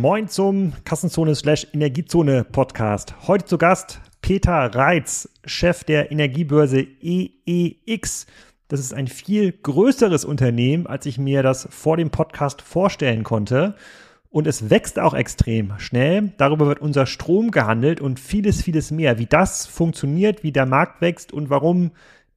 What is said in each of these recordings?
Moin zum Kassenzone slash Energiezone Podcast. Heute zu Gast Peter Reitz, Chef der Energiebörse EEX. Das ist ein viel größeres Unternehmen, als ich mir das vor dem Podcast vorstellen konnte. Und es wächst auch extrem schnell. Darüber wird unser Strom gehandelt und vieles, vieles mehr. Wie das funktioniert, wie der Markt wächst und warum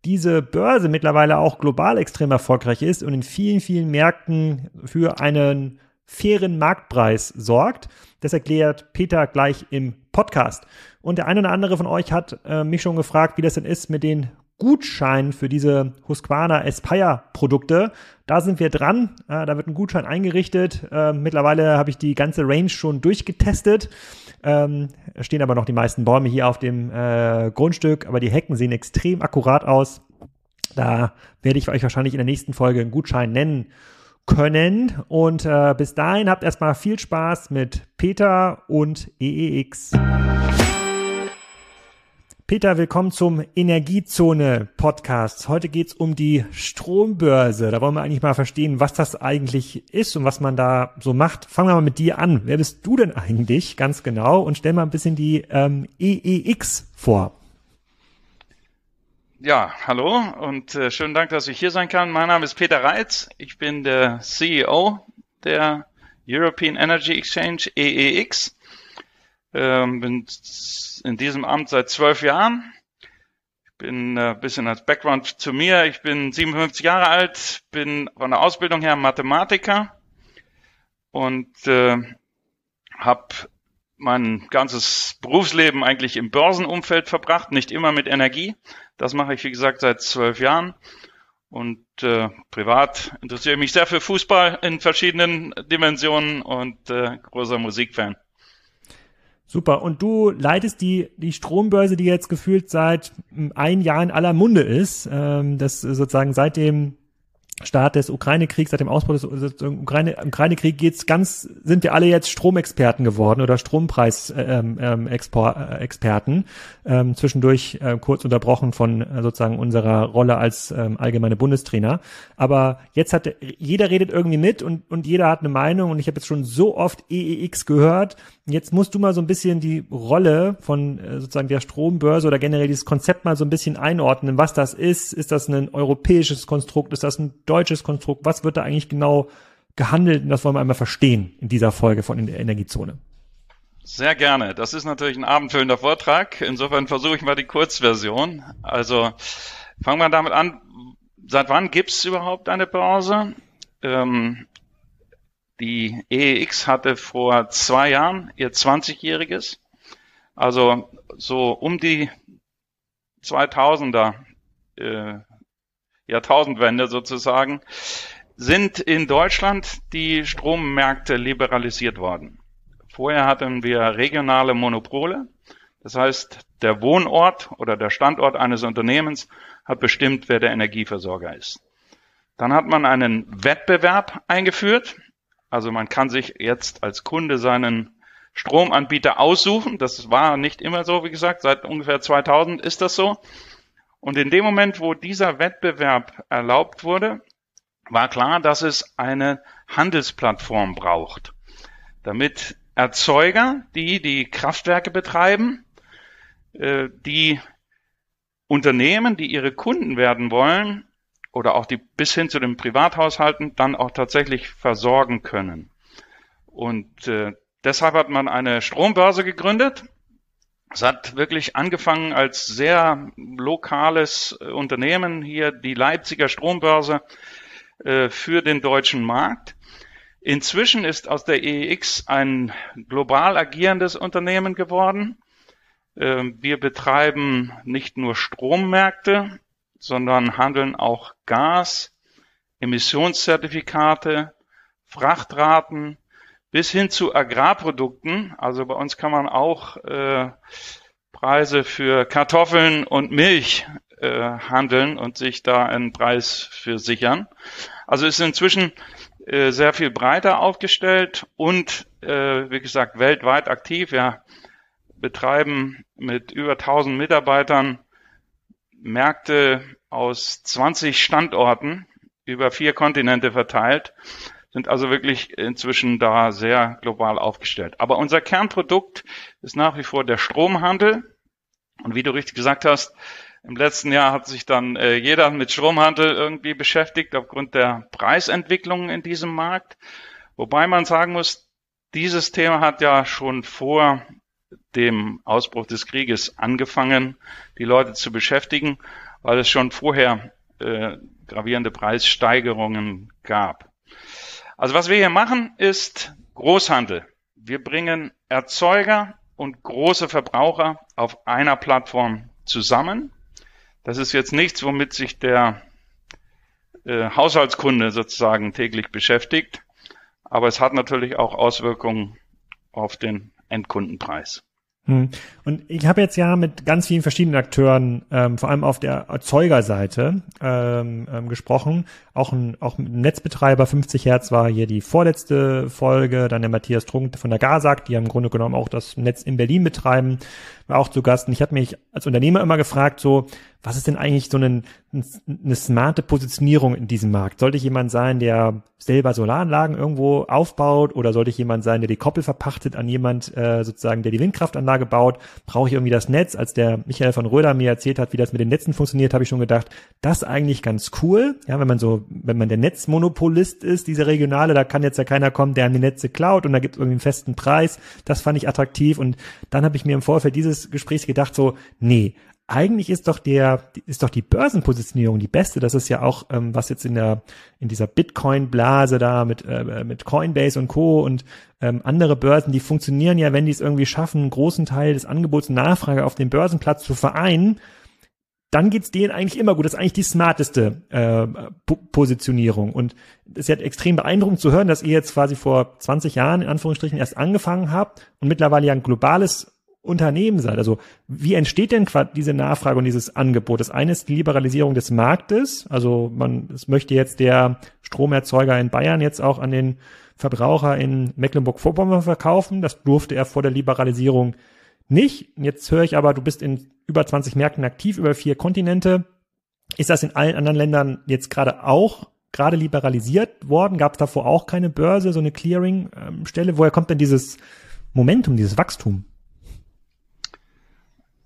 diese Börse mittlerweile auch global extrem erfolgreich ist und in vielen, vielen Märkten für einen fairen Marktpreis sorgt. Das erklärt Peter gleich im Podcast. Und der eine oder andere von euch hat äh, mich schon gefragt, wie das denn ist mit den Gutschein für diese Husqvarna Aspire Produkte. Da sind wir dran. Äh, da wird ein Gutschein eingerichtet. Äh, mittlerweile habe ich die ganze Range schon durchgetestet. Ähm, stehen aber noch die meisten Bäume hier auf dem äh, Grundstück, aber die Hecken sehen extrem akkurat aus. Da werde ich euch wahrscheinlich in der nächsten Folge einen Gutschein nennen können. Und äh, bis dahin habt erstmal viel Spaß mit Peter und EEX. Peter, willkommen zum Energiezone Podcast. Heute geht's um die Strombörse. Da wollen wir eigentlich mal verstehen, was das eigentlich ist und was man da so macht. Fangen wir mal mit dir an. Wer bist du denn eigentlich ganz genau? Und stell mal ein bisschen die ähm, EEX vor. Ja, hallo und äh, schönen Dank, dass ich hier sein kann. Mein Name ist Peter Reitz. Ich bin der CEO der European Energy Exchange EEX. Ähm, bin in diesem Amt seit zwölf Jahren. Ich bin ein äh, bisschen als Background zu mir. Ich bin 57 Jahre alt, bin von der Ausbildung her Mathematiker und äh, habe mein ganzes Berufsleben eigentlich im Börsenumfeld verbracht, nicht immer mit Energie. Das mache ich, wie gesagt, seit zwölf Jahren. Und äh, privat interessiere ich mich sehr für Fußball in verschiedenen Dimensionen und äh, großer Musikfan. Super. Und du leitest die, die Strombörse, die jetzt gefühlt seit ein Jahr in aller Munde ist. Ähm, das sozusagen seit dem Start des Ukraine-Kriegs, seit dem Ausbruch des Ukraine, Ukraine-Krieg geht's ganz, sind wir alle jetzt Stromexperten geworden oder Strompreisexperten. Ähm, ähm, ähm, zwischendurch äh, kurz unterbrochen von äh, sozusagen unserer Rolle als ähm, allgemeine Bundestrainer. Aber jetzt hat jeder redet irgendwie mit und, und jeder hat eine Meinung und ich habe jetzt schon so oft EEX gehört. Jetzt musst du mal so ein bisschen die Rolle von äh, sozusagen der Strombörse oder generell dieses Konzept mal so ein bisschen einordnen, was das ist. Ist das ein europäisches Konstrukt? Ist das ein deutsches Konstrukt? Was wird da eigentlich genau gehandelt? Und das wollen wir einmal verstehen in dieser Folge von der Energiezone. Sehr gerne. Das ist natürlich ein abendfüllender Vortrag. Insofern versuche ich mal die Kurzversion. Also fangen wir damit an. Seit wann gibt es überhaupt eine Börse? Ähm, die EEX hatte vor zwei Jahren ihr 20-jähriges. Also so um die 2000er äh, Jahrtausendwende sozusagen, sind in Deutschland die Strommärkte liberalisiert worden. Vorher hatten wir regionale Monopole. Das heißt, der Wohnort oder der Standort eines Unternehmens hat bestimmt, wer der Energieversorger ist. Dann hat man einen Wettbewerb eingeführt. Also man kann sich jetzt als Kunde seinen Stromanbieter aussuchen. Das war nicht immer so, wie gesagt, seit ungefähr 2000 ist das so. Und in dem Moment, wo dieser Wettbewerb erlaubt wurde, war klar, dass es eine Handelsplattform braucht, damit Erzeuger, die die Kraftwerke betreiben, äh, die Unternehmen, die ihre Kunden werden wollen, oder auch die bis hin zu den Privathaushalten dann auch tatsächlich versorgen können. Und äh, deshalb hat man eine Strombörse gegründet es hat wirklich angefangen als sehr lokales äh, Unternehmen hier, die Leipziger Strombörse äh, für den deutschen Markt. Inzwischen ist aus der EEX ein global agierendes Unternehmen geworden. Ähm, wir betreiben nicht nur Strommärkte, sondern handeln auch Gas, Emissionszertifikate, Frachtraten, bis hin zu Agrarprodukten. Also bei uns kann man auch äh, Preise für Kartoffeln und Milch äh, handeln und sich da einen Preis für sichern. Also ist inzwischen äh, sehr viel breiter aufgestellt und äh, wie gesagt weltweit aktiv. Wir betreiben mit über 1000 Mitarbeitern Märkte aus 20 Standorten über vier Kontinente verteilt sind also wirklich inzwischen da sehr global aufgestellt. Aber unser Kernprodukt ist nach wie vor der Stromhandel. Und wie du richtig gesagt hast, im letzten Jahr hat sich dann äh, jeder mit Stromhandel irgendwie beschäftigt aufgrund der Preisentwicklungen in diesem Markt. Wobei man sagen muss, dieses Thema hat ja schon vor dem Ausbruch des Krieges angefangen, die Leute zu beschäftigen, weil es schon vorher äh, gravierende Preissteigerungen gab. Also was wir hier machen, ist Großhandel. Wir bringen Erzeuger und große Verbraucher auf einer Plattform zusammen. Das ist jetzt nichts, womit sich der äh, Haushaltskunde sozusagen täglich beschäftigt, aber es hat natürlich auch Auswirkungen auf den Endkundenpreis. Hm. Und ich habe jetzt ja mit ganz vielen verschiedenen Akteuren, ähm, vor allem auf der Erzeugerseite, ähm, ähm, gesprochen. Auch ein, auch ein Netzbetreiber 50 Hertz war hier die vorletzte Folge. Dann der Matthias Trunk von der GASAG, die ja im Grunde genommen auch das Netz in Berlin betreiben, war auch zu Gast. Und ich habe mich als Unternehmer immer gefragt, so, was ist denn eigentlich so eine, eine smarte Positionierung in diesem Markt? Sollte ich jemand sein, der selber Solaranlagen irgendwo aufbaut oder sollte ich jemand sein, der die Koppel verpachtet an jemand äh, sozusagen, der die Windkraftanlage baut? Brauche ich irgendwie das Netz? Als der Michael von Röder mir erzählt hat, wie das mit den Netzen funktioniert, habe ich schon gedacht, das eigentlich ganz cool. Ja, wenn man so, wenn man der Netzmonopolist ist, diese regionale, da kann jetzt ja keiner kommen, der an die Netze klaut und da gibt es irgendwie einen festen Preis. Das fand ich attraktiv und dann habe ich mir im Vorfeld dieses Gesprächs gedacht, so, nee, eigentlich ist doch der, ist doch die Börsenpositionierung die beste. Das ist ja auch, ähm, was jetzt in der, in dieser Bitcoin-Blase da mit, äh, mit Coinbase und Co. und ähm, andere Börsen, die funktionieren ja, wenn die es irgendwie schaffen, einen großen Teil des Angebots und Nachfrage auf dem Börsenplatz zu vereinen, dann geht's denen eigentlich immer gut. Das ist eigentlich die smarteste äh, Positionierung. Und es ist ja extrem beeindruckend zu hören, dass ihr jetzt quasi vor 20 Jahren in Anführungsstrichen erst angefangen habt und mittlerweile ja ein globales Unternehmen seid. Also wie entsteht denn diese Nachfrage und dieses Angebot? Das eine ist die Liberalisierung des Marktes. Also man, es möchte jetzt der Stromerzeuger in Bayern jetzt auch an den Verbraucher in Mecklenburg-Vorpommern verkaufen. Das durfte er vor der Liberalisierung nicht. Jetzt höre ich aber, du bist in über 20 Märkten aktiv, über vier Kontinente. Ist das in allen anderen Ländern jetzt gerade auch gerade liberalisiert worden? Gab es davor auch keine Börse, so eine Clearing-Stelle? Woher kommt denn dieses Momentum, dieses Wachstum?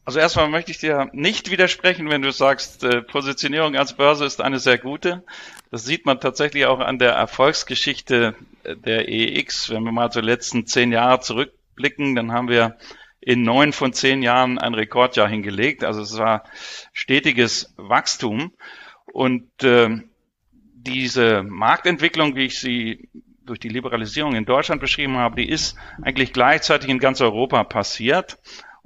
Also erstmal möchte ich dir nicht widersprechen, wenn du sagst, äh, Positionierung als Börse ist eine sehr gute. Das sieht man tatsächlich auch an der Erfolgsgeschichte der EX. Wenn wir mal zu letzten zehn Jahre zurückblicken, dann haben wir in neun von zehn Jahren ein Rekordjahr hingelegt. Also es war stetiges Wachstum. Und äh, diese Marktentwicklung, wie ich sie durch die Liberalisierung in Deutschland beschrieben habe, die ist eigentlich gleichzeitig in ganz Europa passiert.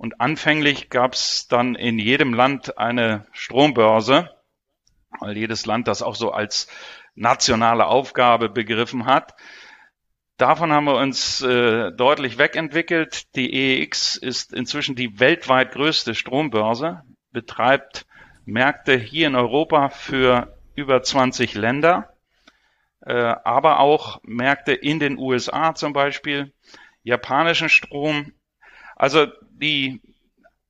Und anfänglich gab es dann in jedem Land eine Strombörse, weil jedes Land das auch so als nationale Aufgabe begriffen hat. Davon haben wir uns äh, deutlich wegentwickelt. Die EEX ist inzwischen die weltweit größte Strombörse, betreibt Märkte hier in Europa für über 20 Länder, äh, aber auch Märkte in den USA zum Beispiel, japanischen Strom. Also die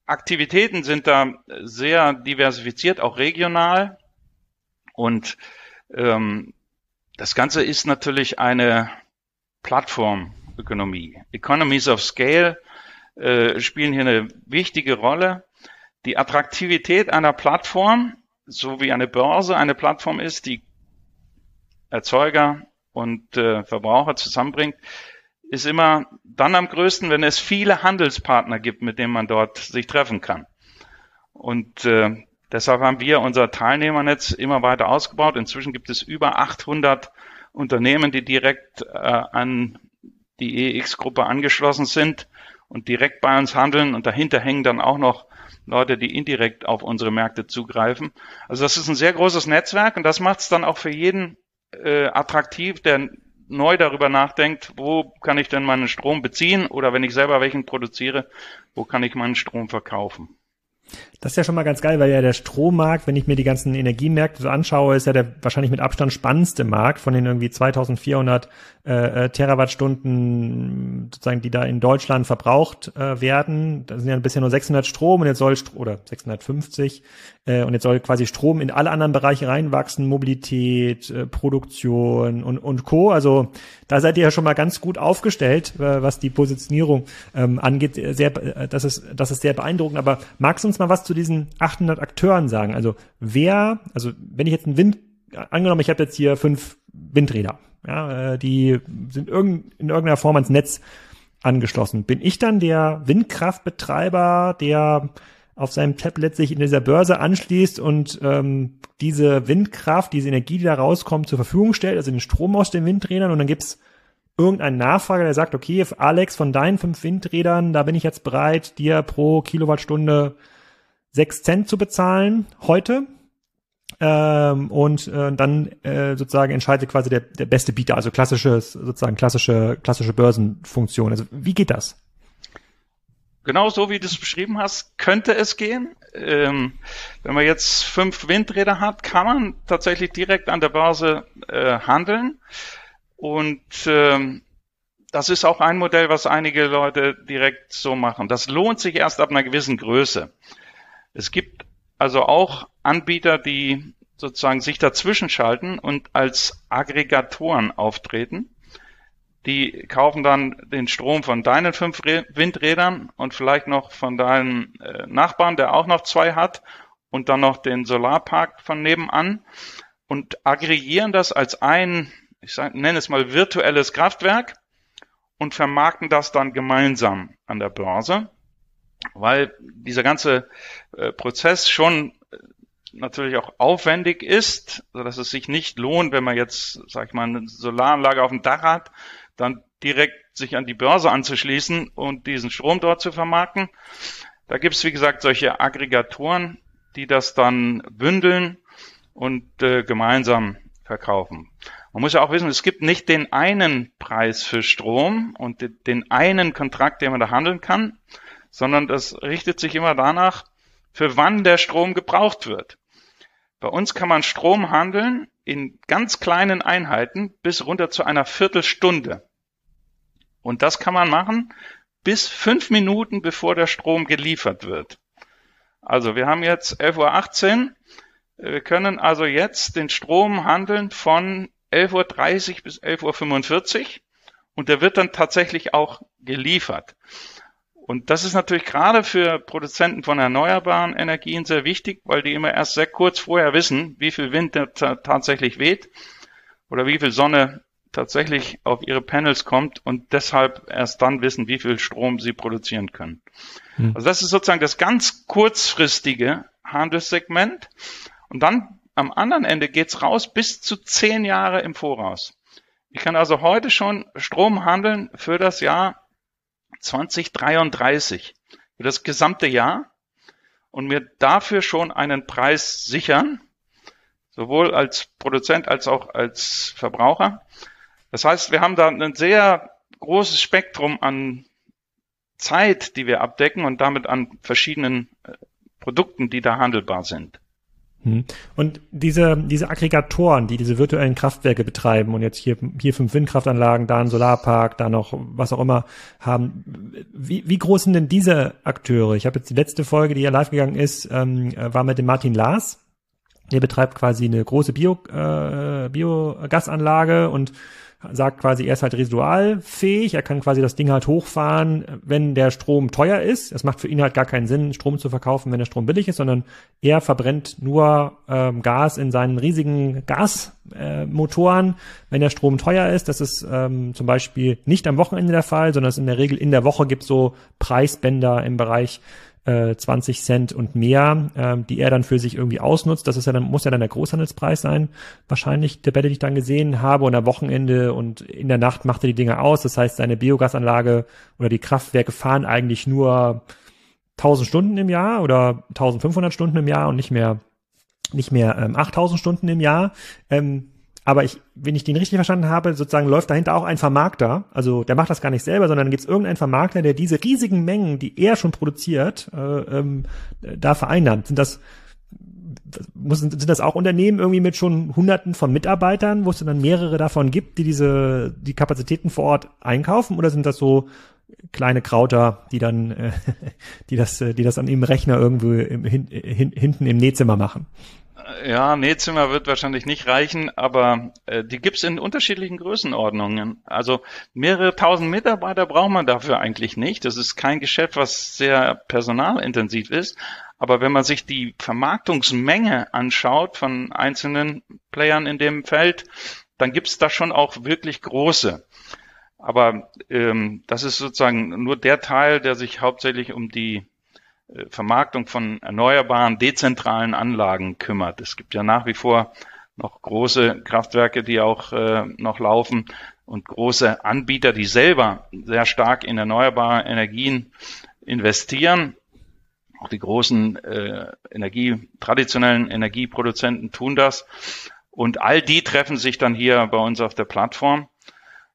Aktivitäten sind da sehr diversifiziert, auch regional. Und ähm, das Ganze ist natürlich eine Plattformökonomie. Economies of Scale äh, spielen hier eine wichtige Rolle. Die Attraktivität einer Plattform, so wie eine Börse eine Plattform ist, die Erzeuger und äh, Verbraucher zusammenbringt, ist immer dann am größten, wenn es viele Handelspartner gibt, mit denen man dort sich treffen kann. Und äh, deshalb haben wir unser Teilnehmernetz immer weiter ausgebaut. Inzwischen gibt es über 800 Unternehmen, die direkt äh, an die EX-Gruppe angeschlossen sind und direkt bei uns handeln. Und dahinter hängen dann auch noch Leute, die indirekt auf unsere Märkte zugreifen. Also das ist ein sehr großes Netzwerk und das macht es dann auch für jeden äh, attraktiv, der neu darüber nachdenkt, wo kann ich denn meinen Strom beziehen oder wenn ich selber welchen produziere, wo kann ich meinen Strom verkaufen. Das ist ja schon mal ganz geil, weil ja der Strommarkt, wenn ich mir die ganzen Energiemärkte so anschaue, ist ja der wahrscheinlich mit Abstand spannendste Markt von den irgendwie 2400 äh, äh, Terawattstunden, sozusagen, die da in Deutschland verbraucht äh, werden. Da sind ja bisher nur 600 Strom und jetzt soll oder 650 äh, und jetzt soll quasi Strom in alle anderen Bereiche reinwachsen, Mobilität, äh, Produktion und und Co. Also da seid ihr ja schon mal ganz gut aufgestellt, äh, was die Positionierung ähm, angeht. Sehr, äh, das ist das ist sehr beeindruckend. Aber magst du uns mal was zu diesen 800 Akteuren sagen? Also wer, also wenn ich jetzt einen Wind angenommen, ich habe jetzt hier fünf Windräder ja, äh, die sind in irgendeiner Form ans Netz angeschlossen. Bin ich dann der Windkraftbetreiber, der auf seinem Tablet sich in dieser Börse anschließt und ähm, diese Windkraft, diese Energie, die da rauskommt, zur Verfügung stellt, also den Strom aus den Windrädern und dann gibt's irgendeinen Nachfrager, der sagt, okay, Alex, von deinen fünf Windrädern, da bin ich jetzt bereit, dir pro Kilowattstunde sechs Cent zu bezahlen heute ähm, und äh, dann äh, sozusagen entscheidet quasi der, der beste Bieter, also klassisches, sozusagen klassische, klassische Börsenfunktion. Also wie geht das? Genau so wie du es beschrieben hast, könnte es gehen. Ähm, wenn man jetzt fünf Windräder hat, kann man tatsächlich direkt an der Börse äh, handeln. Und ähm, das ist auch ein Modell, was einige Leute direkt so machen. Das lohnt sich erst ab einer gewissen Größe. Es gibt also auch Anbieter, die sozusagen sich dazwischen schalten und als Aggregatoren auftreten. Die kaufen dann den Strom von deinen fünf Windrädern und vielleicht noch von deinem äh, Nachbarn, der auch noch zwei hat, und dann noch den Solarpark von nebenan und aggregieren das als ein, ich sag, nenne es mal virtuelles Kraftwerk und vermarkten das dann gemeinsam an der Börse weil dieser ganze äh, Prozess schon äh, natürlich auch aufwendig ist, so dass es sich nicht lohnt, wenn man jetzt, sag ich mal, eine Solaranlage auf dem Dach hat, dann direkt sich an die Börse anzuschließen und diesen Strom dort zu vermarkten. Da gibt es, wie gesagt, solche Aggregatoren, die das dann bündeln und äh, gemeinsam verkaufen. Man muss ja auch wissen, es gibt nicht den einen Preis für Strom und den einen Kontrakt, den man da handeln kann, sondern das richtet sich immer danach, für wann der Strom gebraucht wird. Bei uns kann man Strom handeln in ganz kleinen Einheiten bis runter zu einer Viertelstunde. Und das kann man machen bis fünf Minuten, bevor der Strom geliefert wird. Also wir haben jetzt 11.18 Uhr. Wir können also jetzt den Strom handeln von 11.30 Uhr bis 11.45 Uhr und der wird dann tatsächlich auch geliefert. Und das ist natürlich gerade für Produzenten von erneuerbaren Energien sehr wichtig, weil die immer erst sehr kurz vorher wissen, wie viel Wind tatsächlich weht oder wie viel Sonne tatsächlich auf ihre Panels kommt und deshalb erst dann wissen, wie viel Strom sie produzieren können. Hm. Also das ist sozusagen das ganz kurzfristige Handelssegment. Und dann am anderen Ende geht's raus bis zu zehn Jahre im Voraus. Ich kann also heute schon Strom handeln für das Jahr 2033 für das gesamte Jahr und mir dafür schon einen Preis sichern, sowohl als Produzent als auch als Verbraucher. Das heißt, wir haben da ein sehr großes Spektrum an Zeit, die wir abdecken und damit an verschiedenen äh, Produkten, die da handelbar sind. Hm. Und diese, diese Aggregatoren, die diese virtuellen Kraftwerke betreiben und jetzt hier, hier fünf Windkraftanlagen, da ein Solarpark, da noch was auch immer haben, wie, wie groß sind denn diese Akteure? Ich habe jetzt die letzte Folge, die ja live gegangen ist, ähm, war mit dem Martin Lars. Der betreibt quasi eine große Bio, äh, Biogasanlage und sagt quasi, er ist halt residualfähig, er kann quasi das Ding halt hochfahren, wenn der Strom teuer ist. Es macht für ihn halt gar keinen Sinn, Strom zu verkaufen, wenn der Strom billig ist, sondern er verbrennt nur ähm, Gas in seinen riesigen Gasmotoren, äh, wenn der Strom teuer ist. Das ist ähm, zum Beispiel nicht am Wochenende der Fall, sondern es in der Regel in der Woche gibt so Preisbänder im Bereich äh, 20 Cent und mehr, äh, die er dann für sich irgendwie ausnutzt. Das ist ja dann, muss ja dann der Großhandelspreis sein, wahrscheinlich der Bälle, die ich dann gesehen habe. Und am Wochenende und in der Nacht macht er die Dinge aus. Das heißt, seine Biogasanlage oder die Kraftwerke fahren eigentlich nur 1000 Stunden im Jahr oder 1500 Stunden im Jahr und nicht mehr nicht mehr ähm, 8000 Stunden im Jahr. Ähm, aber ich, wenn ich den richtig verstanden habe, sozusagen läuft dahinter auch ein Vermarkter. Also der macht das gar nicht selber, sondern gibt es irgendeinen Vermarkter, der diese riesigen Mengen, die er schon produziert, äh, ähm, da vereinnahmt. Sind das muss, sind das auch Unternehmen irgendwie mit schon Hunderten von Mitarbeitern, wo es dann mehrere davon gibt, die diese die Kapazitäten vor Ort einkaufen, oder sind das so kleine Krauter, die dann, äh, die das, äh, die das an ihrem Rechner irgendwo im, hin, hin, hinten im Nähzimmer machen? Ja, Nähzimmer wird wahrscheinlich nicht reichen, aber äh, die gibt's in unterschiedlichen Größenordnungen. Also mehrere tausend Mitarbeiter braucht man dafür eigentlich nicht. Das ist kein Geschäft, was sehr personalintensiv ist. Aber wenn man sich die Vermarktungsmenge anschaut von einzelnen Playern in dem Feld, dann gibt's da schon auch wirklich große. Aber ähm, das ist sozusagen nur der Teil, der sich hauptsächlich um die Vermarktung von erneuerbaren, dezentralen Anlagen kümmert. Es gibt ja nach wie vor noch große Kraftwerke, die auch äh, noch laufen und große Anbieter, die selber sehr stark in erneuerbare Energien investieren. Auch die großen äh, Energie, traditionellen Energieproduzenten tun das. Und all die treffen sich dann hier bei uns auf der Plattform.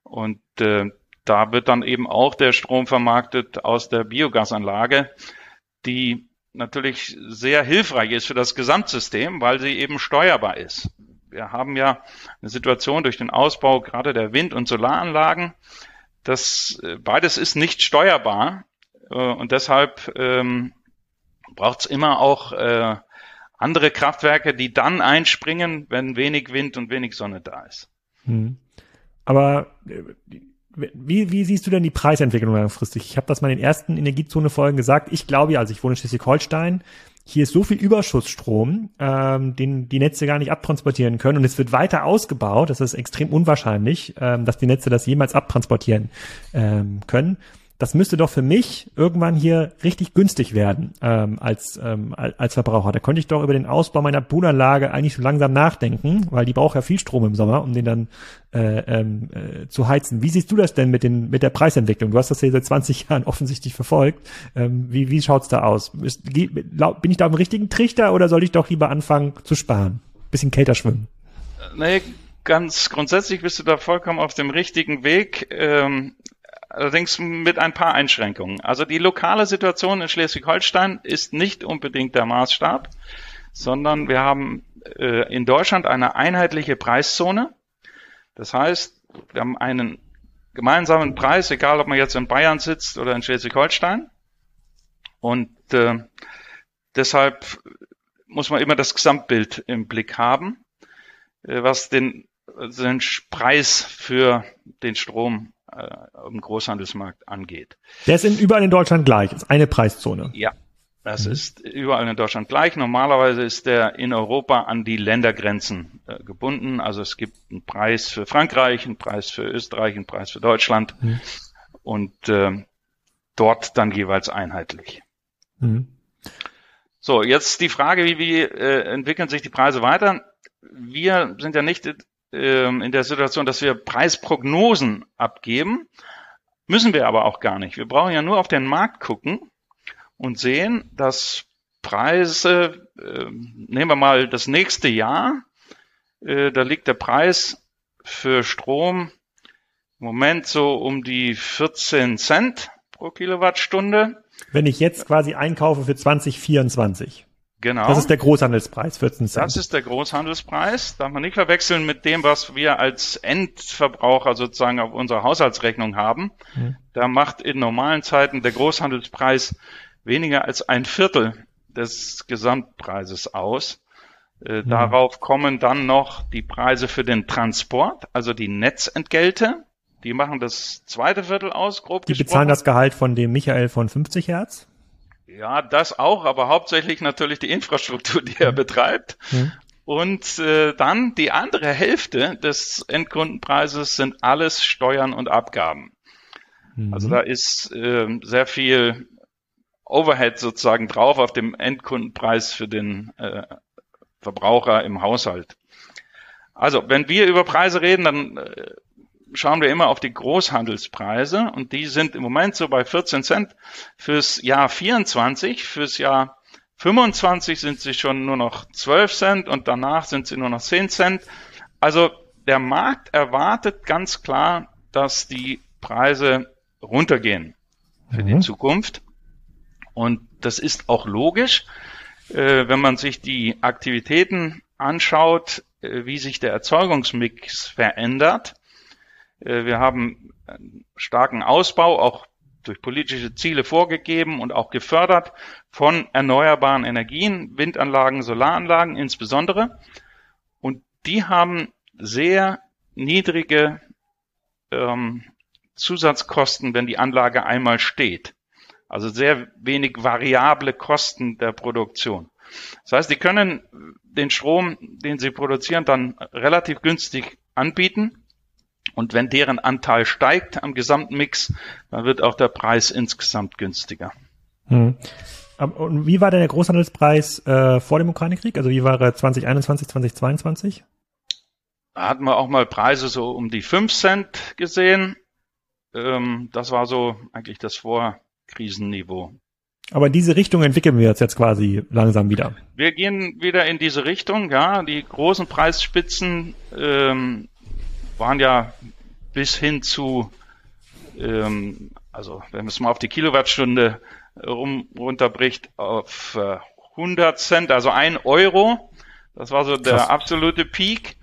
Und äh, da wird dann eben auch der Strom vermarktet aus der Biogasanlage, die natürlich sehr hilfreich ist für das Gesamtsystem, weil sie eben steuerbar ist. Wir haben ja eine Situation durch den Ausbau gerade der Wind- und Solaranlagen, das äh, beides ist nicht steuerbar äh, und deshalb ähm, braucht es immer auch äh, andere Kraftwerke, die dann einspringen, wenn wenig Wind und wenig Sonne da ist. Hm. Aber äh, wie, wie siehst du denn die Preisentwicklung langfristig? Ich habe das mal in den ersten Energiezone-Folgen gesagt. Ich glaube ja, also ich wohne in Schleswig-Holstein, hier ist so viel Überschussstrom, ähm, den die Netze gar nicht abtransportieren können. Und es wird weiter ausgebaut. Das ist extrem unwahrscheinlich, ähm, dass die Netze das jemals abtransportieren ähm, können das müsste doch für mich irgendwann hier richtig günstig werden ähm, als, ähm, als Verbraucher. Da könnte ich doch über den Ausbau meiner Poolanlage eigentlich so langsam nachdenken, weil die braucht ja viel Strom im Sommer, um den dann äh, ähm, äh, zu heizen. Wie siehst du das denn mit, den, mit der Preisentwicklung? Du hast das ja seit 20 Jahren offensichtlich verfolgt. Ähm, wie wie schaut's da aus? Ist, bin ich da am richtigen Trichter oder soll ich doch lieber anfangen zu sparen? Bisschen kälter schwimmen. Nee, ganz grundsätzlich bist du da vollkommen auf dem richtigen Weg. Ähm, allerdings mit ein paar Einschränkungen. Also die lokale Situation in Schleswig-Holstein ist nicht unbedingt der Maßstab, sondern wir haben äh, in Deutschland eine einheitliche Preiszone. Das heißt, wir haben einen gemeinsamen Preis, egal ob man jetzt in Bayern sitzt oder in Schleswig-Holstein. Und äh, deshalb muss man immer das Gesamtbild im Blick haben, äh, was den, den Preis für den Strom äh, im Großhandelsmarkt angeht. Der ist in, überall in Deutschland gleich, ist eine Preiszone. Ja, das mhm. ist überall in Deutschland gleich. Normalerweise ist der in Europa an die Ländergrenzen äh, gebunden. Also es gibt einen Preis für Frankreich, einen Preis für Österreich, einen Preis für Deutschland mhm. und äh, dort dann jeweils einheitlich. Mhm. So, jetzt die Frage, wie, wie äh, entwickeln sich die Preise weiter? Wir sind ja nicht ähm, in der Situation, dass wir Preisprognosen abgeben. Müssen wir aber auch gar nicht. Wir brauchen ja nur auf den Markt gucken und sehen, dass Preise, äh, nehmen wir mal das nächste Jahr, äh, da liegt der Preis für Strom im Moment so um die 14 Cent pro Kilowattstunde. Wenn ich jetzt quasi einkaufe für 2024. Genau. Das ist der Großhandelspreis, 14 Cent. Das ist der Großhandelspreis. Darf man nicht verwechseln mit dem, was wir als Endverbraucher sozusagen auf unserer Haushaltsrechnung haben. Mhm. Da macht in normalen Zeiten der Großhandelspreis weniger als ein Viertel des Gesamtpreises aus. Äh, mhm. Darauf kommen dann noch die Preise für den Transport, also die Netzentgelte. Die machen das zweite Viertel aus, grob Die gesprochen. bezahlen das Gehalt von dem Michael von 50 Hertz? Ja, das auch, aber hauptsächlich natürlich die Infrastruktur, die er betreibt. Mhm. Und äh, dann die andere Hälfte des Endkundenpreises sind alles Steuern und Abgaben. Mhm. Also da ist äh, sehr viel Overhead sozusagen drauf auf dem Endkundenpreis für den äh, Verbraucher im Haushalt. Also, wenn wir über Preise reden, dann äh, schauen wir immer auf die Großhandelspreise und die sind im Moment so bei 14 Cent fürs Jahr 24, fürs Jahr 25 sind sie schon nur noch 12 Cent und danach sind sie nur noch 10 Cent. Also der Markt erwartet ganz klar, dass die Preise runtergehen für mhm. die Zukunft. Und das ist auch logisch, äh, wenn man sich die Aktivitäten anschaut, äh, wie sich der Erzeugungsmix verändert. Äh, wir haben einen starken Ausbau, auch durch politische Ziele vorgegeben und auch gefördert von erneuerbaren Energien, Windanlagen, Solaranlagen insbesondere. Und die haben sehr niedrige ähm, Zusatzkosten, wenn die Anlage einmal steht. Also sehr wenig variable Kosten der Produktion. Das heißt, die können den Strom, den sie produzieren, dann relativ günstig anbieten. Und wenn deren Anteil steigt am gesamten Mix, dann wird auch der Preis insgesamt günstiger. Hm. Und wie war denn der Großhandelspreis äh, vor dem Ukraine-Krieg? Also wie war er 2021, 2022? Da hatten wir auch mal Preise so um die 5 Cent gesehen. Ähm, das war so eigentlich das Vorkrisenniveau. Aber in diese Richtung entwickeln wir uns jetzt quasi langsam wieder. Wir gehen wieder in diese Richtung, ja. Die großen Preisspitzen ähm, waren ja bis hin zu, ähm, also wenn man es mal auf die Kilowattstunde rum, runterbricht, auf äh, 100 Cent, also ein Euro. Das war so der Krass. absolute Peak.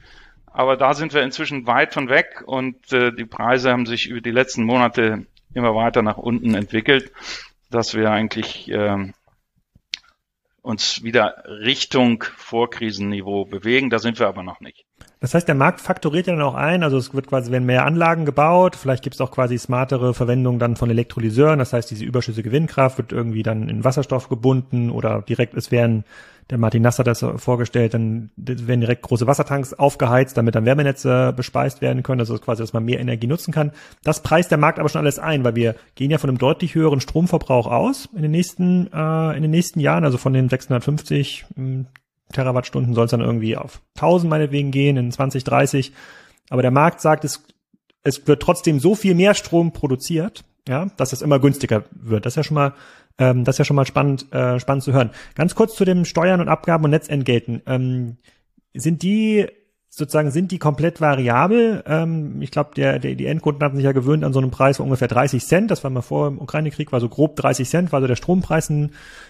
Aber da sind wir inzwischen weit von weg und äh, die Preise haben sich über die letzten Monate immer weiter nach unten entwickelt, dass wir eigentlich äh, uns wieder Richtung Vorkrisenniveau bewegen. Da sind wir aber noch nicht. Das heißt, der Markt faktoriert ja dann auch ein, also es wird quasi, wenn mehr Anlagen gebaut, vielleicht gibt es auch quasi smartere Verwendung dann von Elektrolyseuren, das heißt, diese überschüssige Windkraft wird irgendwie dann in Wasserstoff gebunden oder direkt, es werden, der Martin Nass hat das vorgestellt, dann werden direkt große Wassertanks aufgeheizt, damit dann Wärmenetze bespeist werden können, also quasi, dass man mehr Energie nutzen kann. Das preist der Markt aber schon alles ein, weil wir gehen ja von einem deutlich höheren Stromverbrauch aus in den nächsten, äh, in den nächsten Jahren, also von den 650 Terawattstunden soll es dann irgendwie auf 1000 meinetwegen gehen in 2030. Aber der Markt sagt, es, es wird trotzdem so viel mehr Strom produziert, ja, dass es immer günstiger wird. Das ist ja schon mal, ähm, das ist ja schon mal spannend, äh, spannend zu hören. Ganz kurz zu den Steuern und Abgaben und Netzentgelten. Ähm, sind die sozusagen sind die komplett variabel. Ähm, ich glaube, der, der, die Endkunden hatten sich ja gewöhnt an so einen Preis von ungefähr 30 Cent. Das war mal vor dem Ukraine-Krieg, war so grob 30 Cent, war so der Strompreis in,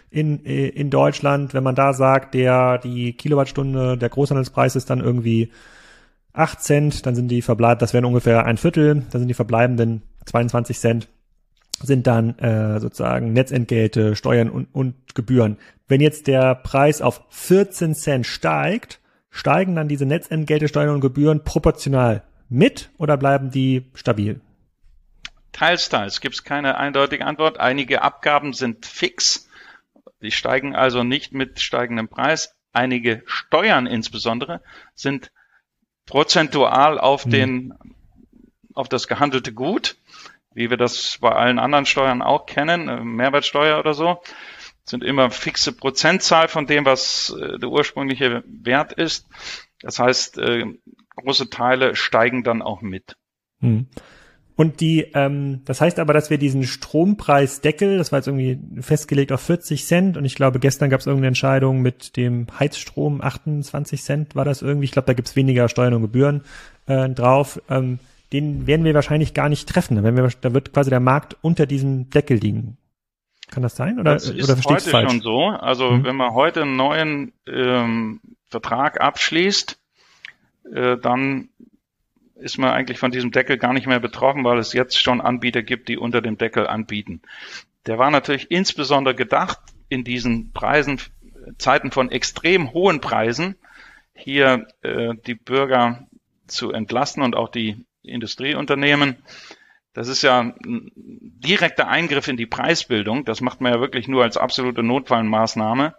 in, Deutschland. Wenn man da sagt, der die Kilowattstunde, der Großhandelspreis ist dann irgendwie 8 Cent, dann sind die verbleibt, das wären ungefähr ein Viertel, dann sind die verbleibenden 22 Cent sind dann äh, sozusagen Netzentgelte, Steuern und, und Gebühren. Wenn jetzt der Preis auf 14 Cent steigt, Steigen dann diese Netzentgelte, Steuern und Gebühren proportional mit oder bleiben die stabil? Teils, teils. Gibt es keine eindeutige Antwort. Einige Abgaben sind fix. Die steigen also nicht mit steigendem Preis. Einige Steuern insbesondere sind prozentual auf hm. den, auf das gehandelte Gut, wie wir das bei allen anderen Steuern auch kennen, äh, Mehrwertsteuer oder so sind immer fixe Prozentzahl von dem, was äh, der ursprüngliche Wert ist. Das heißt, äh, große Teile steigen dann auch mit. Hm. Und die, ähm, das heißt aber, dass wir diesen Strompreisdeckel, das war jetzt irgendwie festgelegt auf 40 Cent und ich glaube, gestern gab es irgendeine Entscheidung mit dem Heizstrom 28 Cent war das irgendwie. Ich glaube, da gibt's weniger Steuern und Gebühren äh, drauf. Ähm, den werden wir wahrscheinlich gar nicht treffen. Da, wir, da wird quasi der Markt unter diesem Deckel liegen. Kann das sein? Oder, das ist oder heute falsch? schon so. Also mhm. wenn man heute einen neuen ähm, Vertrag abschließt, äh, dann ist man eigentlich von diesem Deckel gar nicht mehr betroffen, weil es jetzt schon Anbieter gibt, die unter dem Deckel anbieten. Der war natürlich insbesondere gedacht in diesen Preisen, Zeiten von extrem hohen Preisen, hier äh, die Bürger zu entlasten und auch die Industrieunternehmen. Das ist ja ein direkter Eingriff in die Preisbildung. Das macht man ja wirklich nur als absolute Notfallmaßnahme.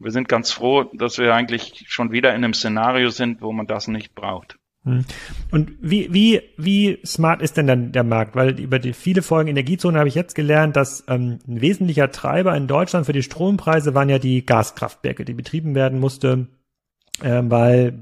Wir sind ganz froh, dass wir eigentlich schon wieder in einem Szenario sind, wo man das nicht braucht. Hm. Und wie, wie, wie smart ist denn dann der Markt? Weil über die viele Folgen Energiezone habe ich jetzt gelernt, dass ähm, ein wesentlicher Treiber in Deutschland für die Strompreise waren ja die Gaskraftwerke, die betrieben werden musste, äh, weil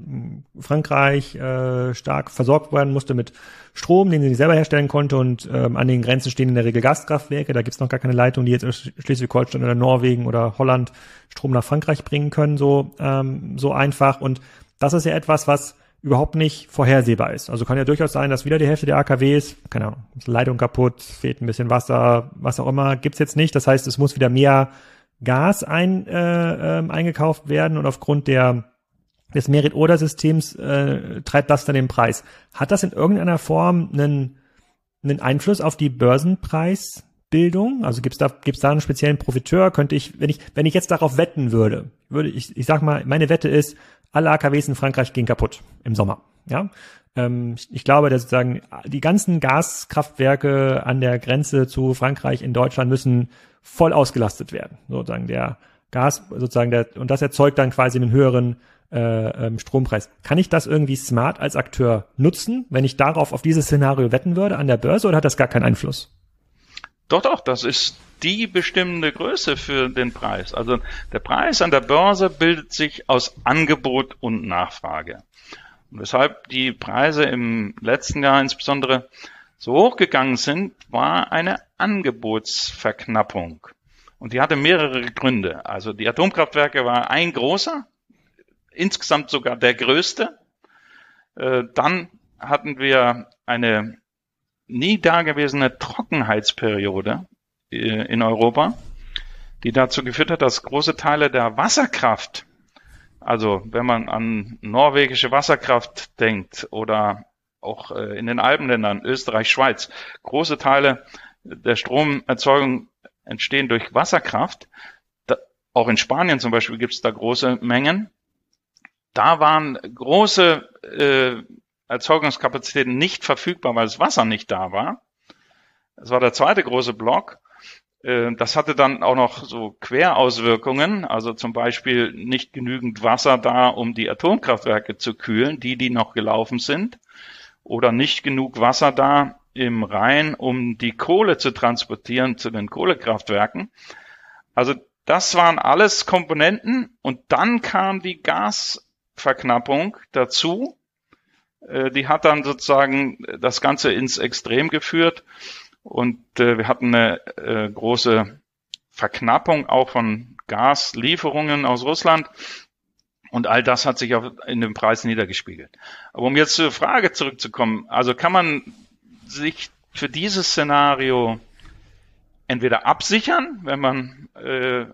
Frankreich äh, stark versorgt werden musste mit Strom, den sie nicht selber herstellen konnte und ähm, an den Grenzen stehen in der Regel Gaskraftwerke. Da gibt's noch gar keine Leitung, die jetzt Schleswig-Holstein oder Norwegen oder Holland Strom nach Frankreich bringen können, so, ähm, so einfach. Und das ist ja etwas, was überhaupt nicht vorhersehbar ist. Also kann ja durchaus sein, dass wieder die Hälfte der AKWs, keine Ahnung, ist Leitung kaputt, fehlt ein bisschen Wasser, was auch immer, gibt's jetzt nicht. Das heißt, es muss wieder mehr Gas ein, äh, äh, eingekauft werden und aufgrund der des Merit-Order-Systems äh, treibt das dann den Preis. Hat das in irgendeiner Form einen, einen Einfluss auf die Börsenpreisbildung? Also gibt's da gibt's da einen speziellen Profiteur? Könnte ich, wenn ich wenn ich jetzt darauf wetten würde, würde ich ich sag mal, meine Wette ist, alle AKWs in Frankreich gehen kaputt im Sommer. Ja, ähm, ich glaube, dass sozusagen die ganzen Gaskraftwerke an der Grenze zu Frankreich in Deutschland müssen voll ausgelastet werden. Sozusagen der Gas, sozusagen der und das erzeugt dann quasi einen höheren äh, ähm, Strompreis. Kann ich das irgendwie smart als Akteur nutzen, wenn ich darauf auf dieses Szenario wetten würde an der Börse oder hat das gar keinen Einfluss? Doch, doch, das ist die bestimmende Größe für den Preis. Also der Preis an der Börse bildet sich aus Angebot und Nachfrage. Und weshalb die Preise im letzten Jahr insbesondere so hochgegangen sind, war eine Angebotsverknappung. Und die hatte mehrere Gründe. Also die Atomkraftwerke war ein großer, insgesamt sogar der größte. Äh, dann hatten wir eine nie dagewesene Trockenheitsperiode äh, in Europa, die dazu geführt hat, dass große Teile der Wasserkraft, also wenn man an norwegische Wasserkraft denkt oder auch äh, in den Alpenländern, Österreich, Schweiz, große Teile der Stromerzeugung entstehen durch Wasserkraft. auch in Spanien zum Beispiel gibt es da große Mengen da waren große äh, Erzeugungskapazitäten nicht verfügbar, weil das Wasser nicht da war. Das war der zweite große Block. Äh, das hatte dann auch noch so Querauswirkungen, also zum Beispiel nicht genügend Wasser da, um die Atomkraftwerke zu kühlen, die, die noch gelaufen sind, oder nicht genug Wasser da im Rhein, um die Kohle zu transportieren zu den Kohlekraftwerken. Also das waren alles Komponenten und dann kam die Gas Verknappung dazu. Äh, die hat dann sozusagen das Ganze ins Extrem geführt und äh, wir hatten eine äh, große Verknappung auch von Gaslieferungen aus Russland. Und all das hat sich auch in dem Preis niedergespiegelt. Aber um jetzt zur Frage zurückzukommen, also kann man sich für dieses Szenario entweder absichern, wenn man äh,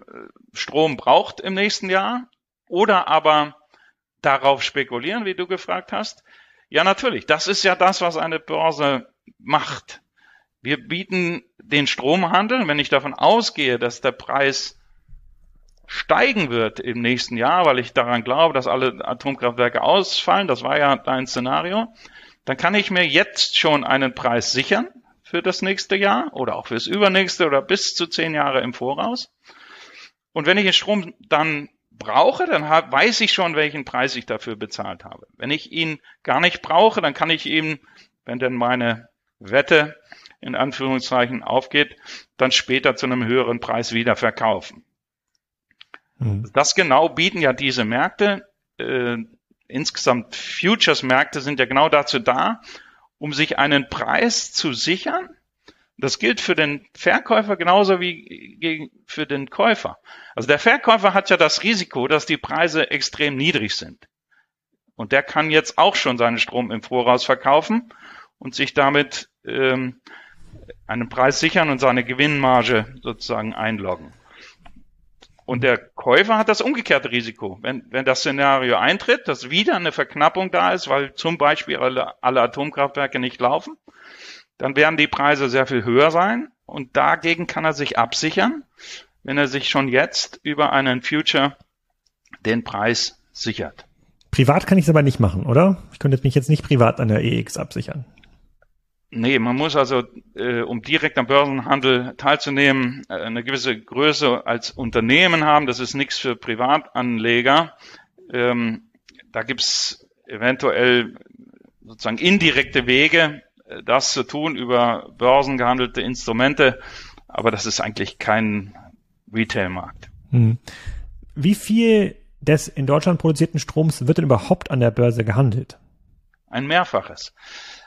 Strom braucht im nächsten Jahr, oder aber darauf spekulieren, wie du gefragt hast? Ja, natürlich. Das ist ja das, was eine Börse macht. Wir bieten den Stromhandel, wenn ich davon ausgehe, dass der Preis steigen wird im nächsten Jahr, weil ich daran glaube, dass alle Atomkraftwerke ausfallen, das war ja dein Szenario, dann kann ich mir jetzt schon einen Preis sichern für das nächste Jahr oder auch fürs übernächste oder bis zu zehn Jahre im Voraus. Und wenn ich den Strom dann brauche, dann hab, weiß ich schon, welchen Preis ich dafür bezahlt habe. Wenn ich ihn gar nicht brauche, dann kann ich ihn, wenn denn meine Wette in Anführungszeichen aufgeht, dann später zu einem höheren Preis wieder verkaufen. Mhm. Das genau bieten ja diese Märkte. Äh, insgesamt Futures-Märkte sind ja genau dazu da, um sich einen Preis zu sichern, das gilt für den Verkäufer genauso wie für den Käufer. Also der Verkäufer hat ja das Risiko, dass die Preise extrem niedrig sind. Und der kann jetzt auch schon seinen Strom im Voraus verkaufen und sich damit ähm, einen Preis sichern und seine Gewinnmarge sozusagen einloggen. Und der Käufer hat das umgekehrte Risiko. Wenn, wenn das Szenario eintritt, dass wieder eine Verknappung da ist, weil zum Beispiel alle, alle Atomkraftwerke nicht laufen, dann werden die Preise sehr viel höher sein und dagegen kann er sich absichern, wenn er sich schon jetzt über einen Future den Preis sichert. Privat kann ich es aber nicht machen, oder? Ich könnte mich jetzt nicht privat an der EX absichern. Nee, man muss also, äh, um direkt am Börsenhandel teilzunehmen, äh, eine gewisse Größe als Unternehmen haben. Das ist nichts für Privatanleger. Ähm, da gibt's eventuell sozusagen indirekte Wege, das zu tun über börsengehandelte Instrumente, aber das ist eigentlich kein Retail-Markt. Hm. Wie viel des in Deutschland produzierten Stroms wird denn überhaupt an der Börse gehandelt? Ein Mehrfaches.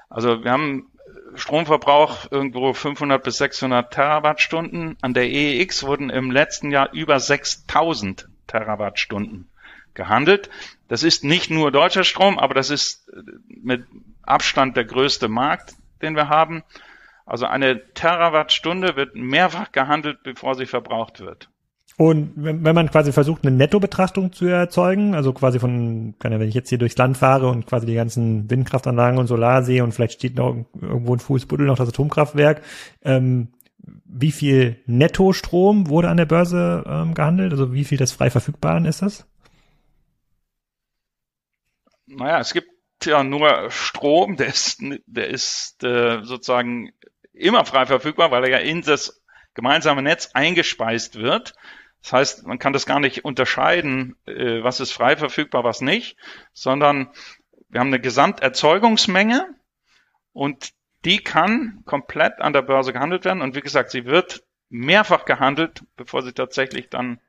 Also wir haben Stromverbrauch irgendwo 500 bis 600 Terawattstunden. An der EEX wurden im letzten Jahr über 6000 Terawattstunden gehandelt. Das ist nicht nur deutscher Strom, aber das ist mit Abstand der größte Markt, den wir haben. Also eine Terawattstunde wird mehrfach gehandelt, bevor sie verbraucht wird. Und wenn, wenn man quasi versucht, eine Nettobetrachtung zu erzeugen, also quasi von, wenn ich jetzt hier durchs Land fahre und quasi die ganzen Windkraftanlagen und Solar sehe und vielleicht steht noch irgendwo ein Fußbuddel noch das Atomkraftwerk, ähm, wie viel Nettostrom wurde an der Börse ähm, gehandelt? Also wie viel des frei verfügbaren ist das? Naja, es gibt ja nur Strom, der ist, der ist äh, sozusagen immer frei verfügbar, weil er ja in das gemeinsame Netz eingespeist wird. Das heißt, man kann das gar nicht unterscheiden, äh, was ist frei verfügbar, was nicht, sondern wir haben eine Gesamterzeugungsmenge und die kann komplett an der Börse gehandelt werden. Und wie gesagt, sie wird mehrfach gehandelt, bevor sie tatsächlich dann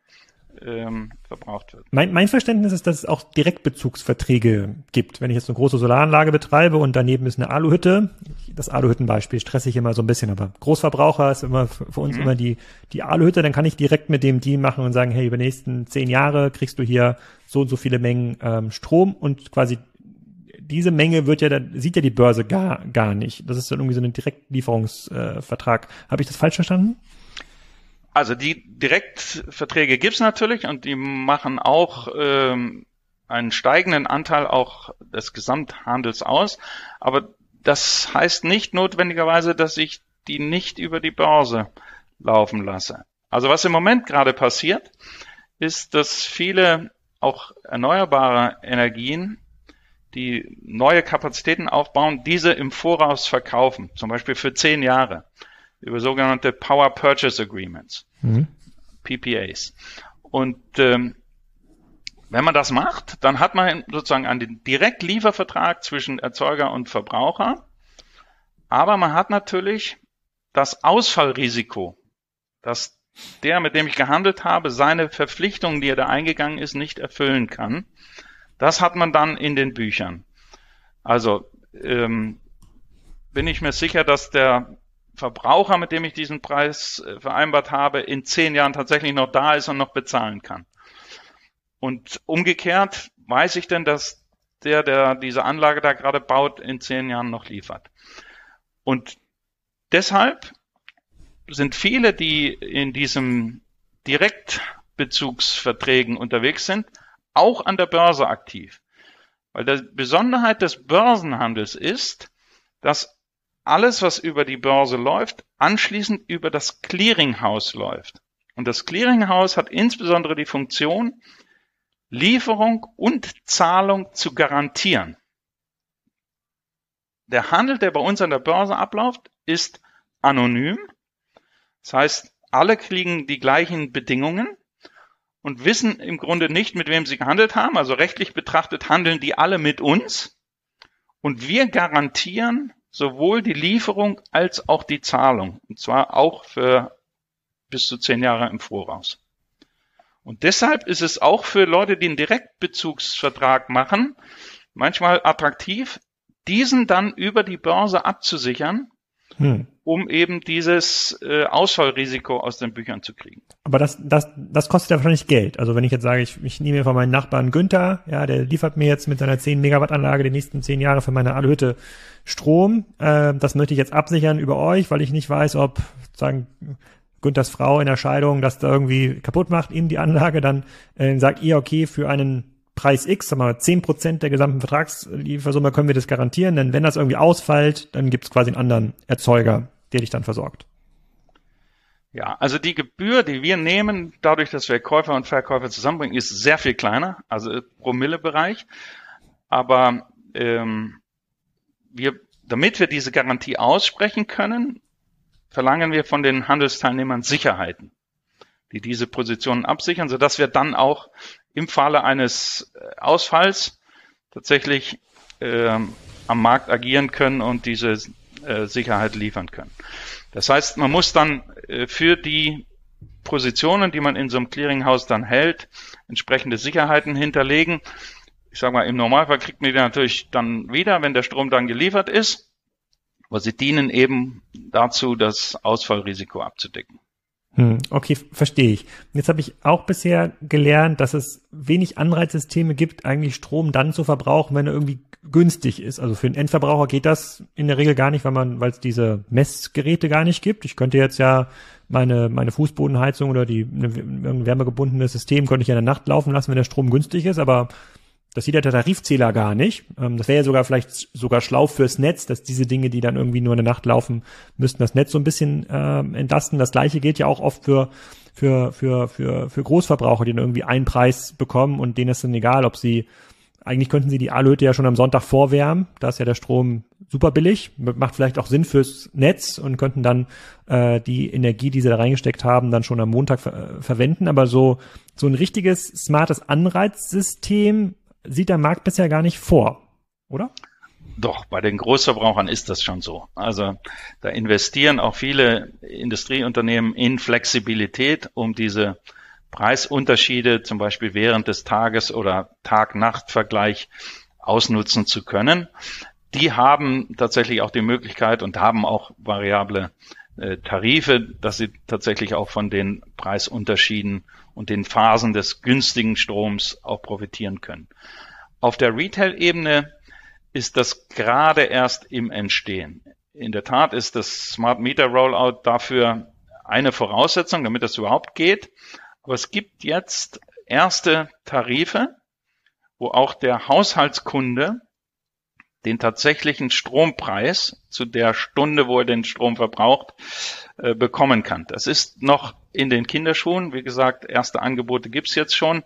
ähm, verbraucht wird. Mein, mein Verständnis ist, dass es auch Direktbezugsverträge gibt. Wenn ich jetzt eine große Solaranlage betreibe und daneben ist eine Aluhütte, das Aluhüttenbeispiel stresse ich immer so ein bisschen, aber Großverbraucher ist immer für uns mhm. immer die, die Aluhütte, dann kann ich direkt mit dem Deal machen und sagen, hey, über die nächsten zehn Jahre kriegst du hier so und so viele Mengen ähm, Strom und quasi diese Menge wird ja dann, sieht ja die Börse gar, gar nicht. Das ist dann irgendwie so ein Direktlieferungsvertrag. Äh, Habe ich das falsch verstanden? Also die Direktverträge gibt's natürlich und die machen auch ähm, einen steigenden Anteil auch des Gesamthandels aus. Aber das heißt nicht notwendigerweise, dass ich die nicht über die Börse laufen lasse. Also was im Moment gerade passiert, ist, dass viele auch erneuerbare Energien, die neue Kapazitäten aufbauen, diese im Voraus verkaufen, zum Beispiel für zehn Jahre über sogenannte Power Purchase Agreements, mhm. PPAs. Und ähm, wenn man das macht, dann hat man sozusagen einen Direktliefervertrag zwischen Erzeuger und Verbraucher, aber man hat natürlich das Ausfallrisiko, dass der, mit dem ich gehandelt habe, seine Verpflichtungen, die er da eingegangen ist, nicht erfüllen kann. Das hat man dann in den Büchern. Also ähm, bin ich mir sicher, dass der Verbraucher, mit dem ich diesen Preis äh, vereinbart habe, in zehn Jahren tatsächlich noch da ist und noch bezahlen kann. Und umgekehrt weiß ich denn, dass der, der diese Anlage da gerade baut, in zehn Jahren noch liefert. Und deshalb sind viele, die in diesem Direktbezugsverträgen unterwegs sind, auch an der Börse aktiv. Weil die Besonderheit des Börsenhandels ist, dass alles, was über die Börse läuft, anschließend über das Clearinghouse läuft. Und das Clearinghouse hat insbesondere die Funktion, Lieferung und Zahlung zu garantieren. Der Handel, der bei uns an der Börse abläuft, ist anonym. Das heißt, alle kriegen die gleichen Bedingungen und wissen im Grunde nicht, mit wem sie gehandelt haben. Also rechtlich betrachtet handeln die alle mit uns. Und wir garantieren sowohl die Lieferung als auch die Zahlung. Und zwar auch für bis zu zehn Jahre im Voraus. Und deshalb ist es auch für Leute, die einen Direktbezugsvertrag machen, manchmal attraktiv, diesen dann über die Börse abzusichern, hm. Um eben dieses äh, Ausfallrisiko aus den Büchern zu kriegen. Aber das, das, das kostet ja wahrscheinlich Geld. Also wenn ich jetzt sage, ich, ich nehme von meinem Nachbarn Günther, ja, der liefert mir jetzt mit seiner 10 Megawatt Anlage die nächsten 10 Jahre für meine Aluhütte Strom. Äh, das möchte ich jetzt absichern über euch, weil ich nicht weiß, ob sagen Günthers Frau in der Scheidung das da irgendwie kaputt macht, ihm die Anlage, dann äh, sagt ihr, okay, für einen Preis X, sagen wir mal, 10 Prozent der gesamten Vertragsliefersumme können wir das garantieren, denn wenn das irgendwie ausfällt, dann gibt es quasi einen anderen Erzeuger, der dich dann versorgt. Ja, also die Gebühr, die wir nehmen, dadurch, dass wir Käufer und Verkäufer zusammenbringen, ist sehr viel kleiner, also Promille-Bereich. Aber ähm, wir, damit wir diese Garantie aussprechen können, verlangen wir von den Handelsteilnehmern Sicherheiten, die diese Positionen absichern, sodass wir dann auch im Falle eines äh, Ausfalls tatsächlich äh, am Markt agieren können und diese äh, Sicherheit liefern können. Das heißt, man muss dann äh, für die Positionen, die man in so einem Clearinghouse dann hält, entsprechende Sicherheiten hinterlegen ich sag mal, im Normalfall kriegt man die natürlich dann wieder, wenn der Strom dann geliefert ist. Aber sie dienen eben dazu, das Ausfallrisiko abzudecken. Hm, okay, verstehe ich. Jetzt habe ich auch bisher gelernt, dass es wenig Anreizsysteme gibt, eigentlich Strom dann zu verbrauchen, wenn er irgendwie günstig ist. Also für einen Endverbraucher geht das in der Regel gar nicht, weil man, weil es diese Messgeräte gar nicht gibt. Ich könnte jetzt ja meine, meine Fußbodenheizung oder die ein wärmegebundenes System könnte ich ja in der Nacht laufen lassen, wenn der Strom günstig ist, aber das sieht ja der Tarifzähler gar nicht. Ähm, das wäre ja sogar vielleicht sogar schlau fürs Netz, dass diese Dinge, die dann irgendwie nur in der Nacht laufen, müssten das Netz so ein bisschen ähm, entlasten. Das gleiche gilt ja auch oft für für für für für Großverbraucher, die dann irgendwie einen Preis bekommen und denen ist dann egal, ob sie eigentlich könnten sie die Alöte ja schon am Sonntag vorwärmen. Da ist ja der Strom super billig, macht vielleicht auch Sinn fürs Netz und könnten dann äh, die Energie, die sie da reingesteckt haben, dann schon am Montag ver verwenden. Aber so so ein richtiges smartes Anreizsystem sieht der Markt bisher gar nicht vor, oder? Doch, bei den Großverbrauchern ist das schon so. Also da investieren auch viele Industrieunternehmen in Flexibilität, um diese Preisunterschiede zum Beispiel während des Tages oder Tag-Nacht-Vergleich ausnutzen zu können. Die haben tatsächlich auch die Möglichkeit und haben auch variable äh, Tarife, dass sie tatsächlich auch von den Preisunterschieden und den Phasen des günstigen Stroms auch profitieren können. Auf der Retail-Ebene ist das gerade erst im Entstehen. In der Tat ist das Smart Meter Rollout dafür eine Voraussetzung, damit das überhaupt geht. Aber es gibt jetzt erste Tarife, wo auch der Haushaltskunde den tatsächlichen Strompreis zu der Stunde, wo er den Strom verbraucht, äh, bekommen kann. Das ist noch in den Kinderschuhen. Wie gesagt, erste Angebote gibt's jetzt schon.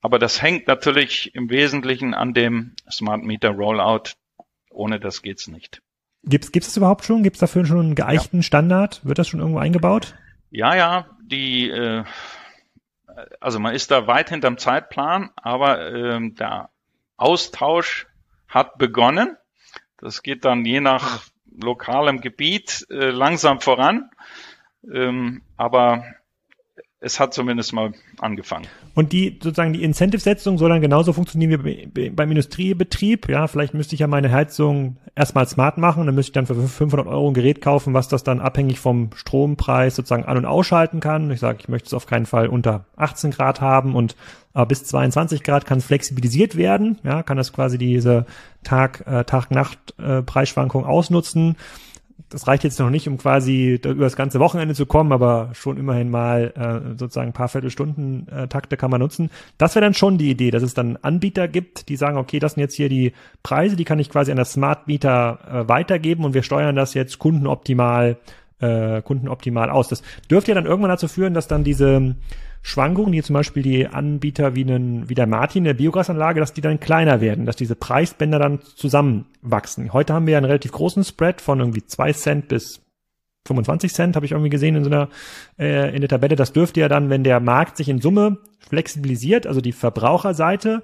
Aber das hängt natürlich im Wesentlichen an dem Smart Meter Rollout. Ohne das geht's nicht. Gibt's gibt's das überhaupt schon? Gibt's dafür schon einen geeichten ja. Standard? Wird das schon irgendwo eingebaut? Ja, ja. Die äh, also man ist da weit hinterm Zeitplan, aber äh, der Austausch hat begonnen. Das geht dann je nach lokalem Gebiet äh, langsam voran. Ähm, aber es hat zumindest mal angefangen. Und die sozusagen die Incentive-Setzung soll dann genauso funktionieren wie beim Industriebetrieb. Ja, vielleicht müsste ich ja meine Heizung erstmal smart machen, dann müsste ich dann für 500 Euro ein Gerät kaufen, was das dann abhängig vom Strompreis sozusagen an- und ausschalten kann. Ich sage, ich möchte es auf keinen Fall unter 18 Grad haben und aber bis 22 Grad kann es flexibilisiert werden. Ja, kann das quasi diese Tag, äh, Tag-Nacht-Preisschwankung äh, ausnutzen das reicht jetzt noch nicht, um quasi über das ganze Wochenende zu kommen, aber schon immerhin mal äh, sozusagen ein paar Viertelstunden äh, Takte kann man nutzen. Das wäre dann schon die Idee, dass es dann Anbieter gibt, die sagen, okay, das sind jetzt hier die Preise, die kann ich quasi an das Smart Meter äh, weitergeben und wir steuern das jetzt kundenoptimal äh, kundenoptimal aus. Das dürfte ja dann irgendwann dazu führen, dass dann diese Schwankungen, die zum Beispiel die Anbieter wie, einen, wie der Martin der Biogasanlage, dass die dann kleiner werden, dass diese Preisbänder dann zusammenwachsen. Heute haben wir einen relativ großen Spread von irgendwie zwei Cent bis 25 Cent, habe ich irgendwie gesehen in so einer äh, in der Tabelle. Das dürfte ja dann, wenn der Markt sich in Summe flexibilisiert, also die Verbraucherseite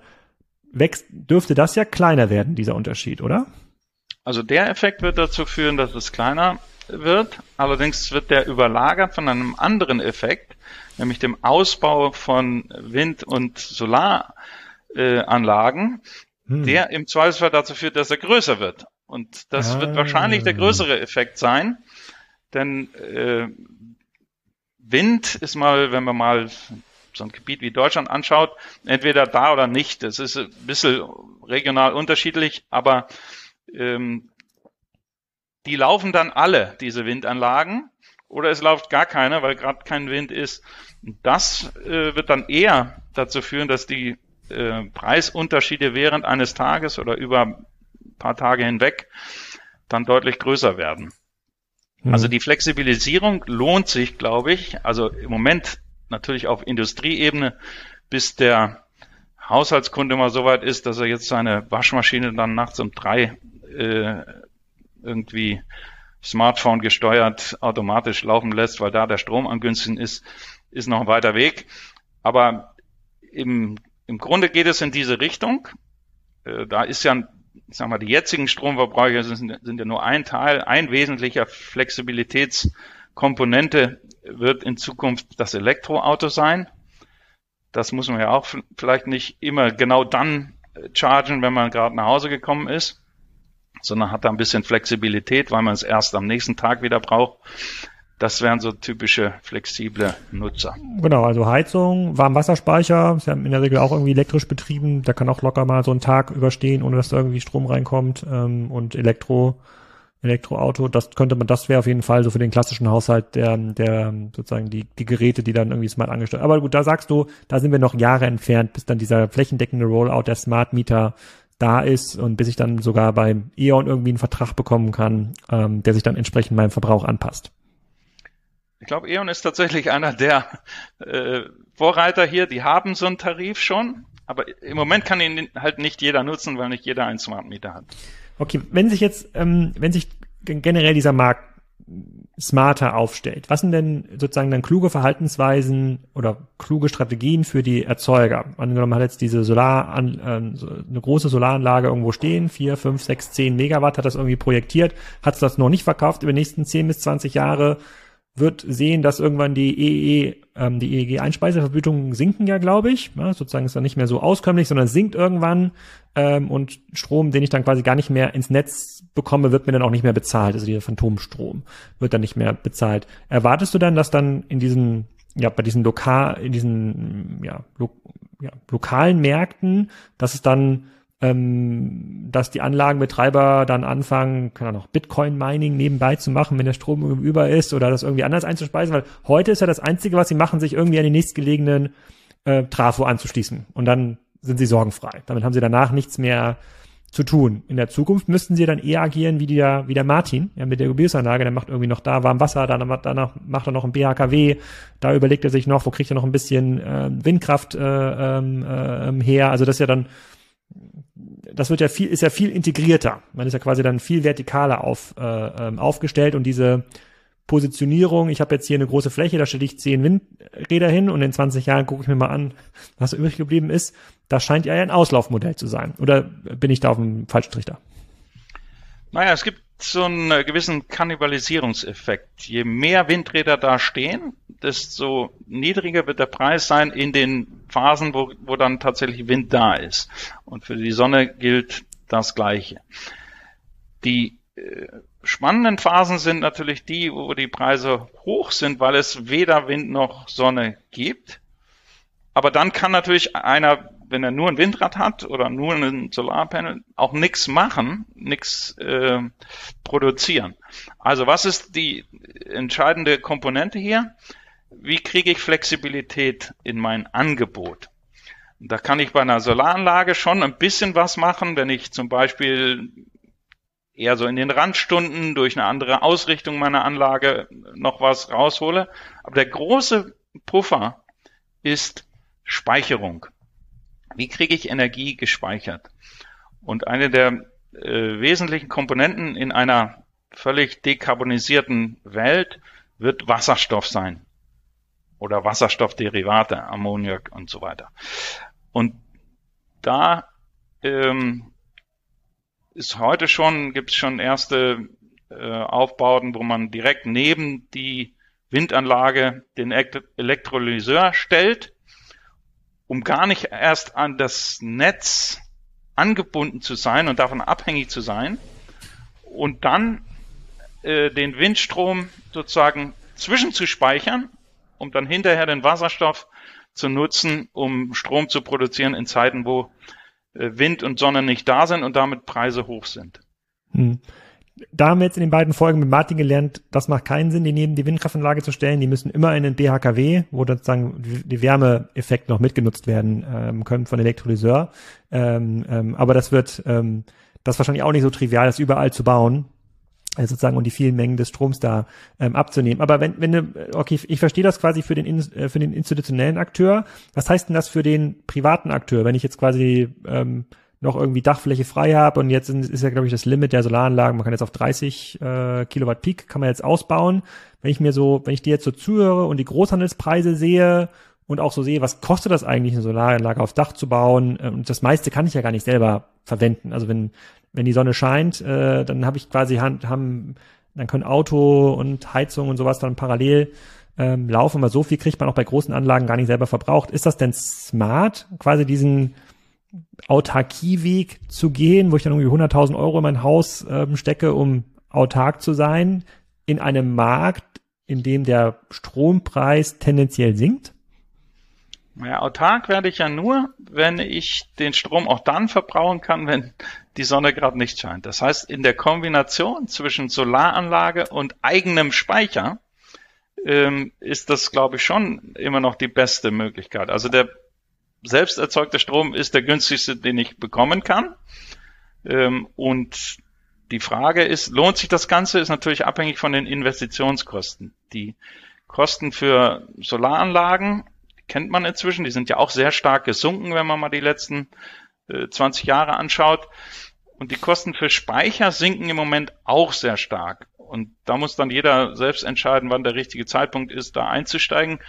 wächst, dürfte das ja kleiner werden, dieser Unterschied, oder? Also der Effekt wird dazu führen, dass es kleiner wird. Allerdings wird der überlagert von einem anderen Effekt, nämlich dem Ausbau von Wind- und Solaranlagen, hm. der im Zweifelsfall dazu führt, dass er größer wird. Und das ah. wird wahrscheinlich der größere Effekt sein, denn äh, Wind ist mal, wenn man mal so ein Gebiet wie Deutschland anschaut, entweder da oder nicht. Das ist ein bisschen regional unterschiedlich, aber ähm, die laufen dann alle, diese Windanlagen, oder es läuft gar keine, weil gerade kein Wind ist. Das äh, wird dann eher dazu führen, dass die äh, Preisunterschiede während eines Tages oder über ein paar Tage hinweg dann deutlich größer werden. Mhm. Also die Flexibilisierung lohnt sich, glaube ich, also im Moment natürlich auf Industrieebene, bis der Haushaltskunde mal so weit ist, dass er jetzt seine Waschmaschine dann nachts um drei äh, irgendwie Smartphone gesteuert automatisch laufen lässt, weil da der Strom am günstigsten ist, ist noch ein weiter Weg. Aber im, im Grunde geht es in diese Richtung. Äh, da ist ja, ich sag mal, die jetzigen Stromverbräuche sind, sind ja nur ein Teil, ein wesentlicher Flexibilitätskomponente wird in Zukunft das Elektroauto sein. Das muss man ja auch vielleicht nicht immer genau dann äh, chargen, wenn man gerade nach Hause gekommen ist sondern hat da ein bisschen Flexibilität, weil man es erst am nächsten Tag wieder braucht. Das wären so typische flexible Nutzer. Genau, also Heizung, Warmwasserspeicher, ist ja in der Regel auch irgendwie elektrisch betrieben. Der kann auch locker mal so einen Tag überstehen, ohne dass da irgendwie Strom reinkommt. Ähm, und Elektro, Elektroauto, das könnte man, das wäre auf jeden Fall so für den klassischen Haushalt der, der sozusagen die, die Geräte, die dann irgendwie smart angestellt. Aber gut, da sagst du, da sind wir noch Jahre entfernt, bis dann dieser flächendeckende Rollout der Smart Meter da ist und bis ich dann sogar beim E.ON irgendwie einen Vertrag bekommen kann, ähm, der sich dann entsprechend meinem Verbrauch anpasst. Ich glaube, E.ON ist tatsächlich einer der äh, Vorreiter hier. Die haben so einen Tarif schon, aber im Moment kann ihn halt nicht jeder nutzen, weil nicht jeder einen Smart Meter hat. Okay, wenn sich jetzt, ähm, wenn sich generell dieser Markt smarter aufstellt, was sind denn sozusagen dann kluge Verhaltensweisen oder kluge Strategien für die Erzeuger? Angenommen hat jetzt diese Solar, an, äh, eine große Solaranlage irgendwo stehen, vier, fünf, sechs, zehn Megawatt, hat das irgendwie projektiert, hat es das noch nicht verkauft über die nächsten zehn bis zwanzig Jahre, wird sehen, dass irgendwann die EEG, ähm, die EEG-Einspeisevergütungen sinken ja, glaube ich. Ja, sozusagen ist dann nicht mehr so auskömmlich, sondern sinkt irgendwann ähm, und Strom, den ich dann quasi gar nicht mehr ins Netz bekomme, wird mir dann auch nicht mehr bezahlt. Also dieser Phantomstrom wird dann nicht mehr bezahlt. Erwartest du dann, dass dann in diesen, ja, bei diesen lokal, in diesen, ja, lo, ja lokalen Märkten, dass es dann ähm, dass die Anlagenbetreiber dann anfangen, kann auch Bitcoin-Mining nebenbei zu machen, wenn der Strom über ist oder das irgendwie anders einzuspeisen, weil heute ist ja das Einzige, was sie machen, sich irgendwie an den nächstgelegenen äh, Trafo anzuschließen und dann sind sie sorgenfrei. Damit haben sie danach nichts mehr zu tun. In der Zukunft müssten sie dann eher agieren wie der, wie der Martin, ja, mit der Gebirgsanlage, der macht irgendwie noch da warm Wasser, danach, danach macht er noch ein BHKW, da überlegt er sich noch, wo kriegt er noch ein bisschen äh, Windkraft äh, ähm, äh, her. Also das ist ja dann das wird ja viel, ist ja viel integrierter. Man ist ja quasi dann viel vertikaler auf, äh, ähm, aufgestellt und diese Positionierung, ich habe jetzt hier eine große Fläche, da stelle ich zehn Windräder hin und in 20 Jahren gucke ich mir mal an, was übrig geblieben ist. Das scheint ja ein Auslaufmodell zu sein. Oder bin ich da auf dem falschen Trichter? Naja, es gibt so einen äh, gewissen Kannibalisierungseffekt. Je mehr Windräder da stehen, desto niedriger wird der Preis sein in den Phasen, wo, wo dann tatsächlich Wind da ist. Und für die Sonne gilt das Gleiche. Die äh, spannenden Phasen sind natürlich die, wo die Preise hoch sind, weil es weder Wind noch Sonne gibt. Aber dann kann natürlich einer wenn er nur ein Windrad hat oder nur ein Solarpanel, auch nichts machen, nichts äh, produzieren. Also was ist die entscheidende Komponente hier? Wie kriege ich Flexibilität in mein Angebot? Da kann ich bei einer Solaranlage schon ein bisschen was machen, wenn ich zum Beispiel eher so in den Randstunden durch eine andere Ausrichtung meiner Anlage noch was raushole. Aber der große Puffer ist Speicherung. Wie kriege ich Energie gespeichert? Und eine der äh, wesentlichen Komponenten in einer völlig dekarbonisierten Welt wird Wasserstoff sein. Oder Wasserstoffderivate, Ammoniak und so weiter. Und da ähm, ist heute schon, gibt es schon erste äh, Aufbauten, wo man direkt neben die Windanlage den Elektrolyseur stellt um gar nicht erst an das Netz angebunden zu sein und davon abhängig zu sein und dann äh, den Windstrom sozusagen zwischenzuspeichern, um dann hinterher den Wasserstoff zu nutzen, um Strom zu produzieren in Zeiten, wo äh, Wind und Sonne nicht da sind und damit Preise hoch sind. Hm da haben wir jetzt in den beiden Folgen mit Martin gelernt, das macht keinen Sinn, die neben die Windkraftanlage zu stellen. Die müssen immer in den BHKW, wo sozusagen die Wärmeeffekt noch mitgenutzt werden ähm, können von Elektrolyseur. Ähm, ähm, aber das wird ähm, das wahrscheinlich auch nicht so trivial, das überall zu bauen. Also sozusagen und die vielen Mengen des Stroms da ähm, abzunehmen. Aber wenn, wenn du, okay, ich verstehe das quasi für den äh, für den institutionellen Akteur. Was heißt denn das für den privaten Akteur, wenn ich jetzt quasi ähm, noch irgendwie Dachfläche frei habe und jetzt ist ja, glaube ich, das Limit der Solaranlagen, man kann jetzt auf 30 äh, Kilowatt Peak, kann man jetzt ausbauen. Wenn ich mir so, wenn ich dir jetzt so zuhöre und die Großhandelspreise sehe und auch so sehe, was kostet das eigentlich, eine Solaranlage aufs Dach zu bauen, und das meiste kann ich ja gar nicht selber verwenden. Also wenn, wenn die Sonne scheint, äh, dann habe ich quasi Hand, haben, dann können Auto und Heizung und sowas dann parallel ähm, laufen, aber so viel kriegt man auch bei großen Anlagen gar nicht selber verbraucht. Ist das denn smart, quasi diesen Autarkieweg zu gehen, wo ich dann irgendwie 100.000 Euro in mein Haus ähm, stecke, um autark zu sein, in einem Markt, in dem der Strompreis tendenziell sinkt? Ja, autark werde ich ja nur, wenn ich den Strom auch dann verbrauchen kann, wenn die Sonne gerade nicht scheint. Das heißt, in der Kombination zwischen Solaranlage und eigenem Speicher ähm, ist das, glaube ich, schon immer noch die beste Möglichkeit. Also der selbst erzeugte Strom ist der günstigste, den ich bekommen kann. Ähm, und die Frage ist, lohnt sich das Ganze, ist natürlich abhängig von den Investitionskosten. Die Kosten für Solaranlagen kennt man inzwischen, die sind ja auch sehr stark gesunken, wenn man mal die letzten äh, 20 Jahre anschaut. Und die Kosten für Speicher sinken im Moment auch sehr stark. Und da muss dann jeder selbst entscheiden, wann der richtige Zeitpunkt ist, da einzusteigen.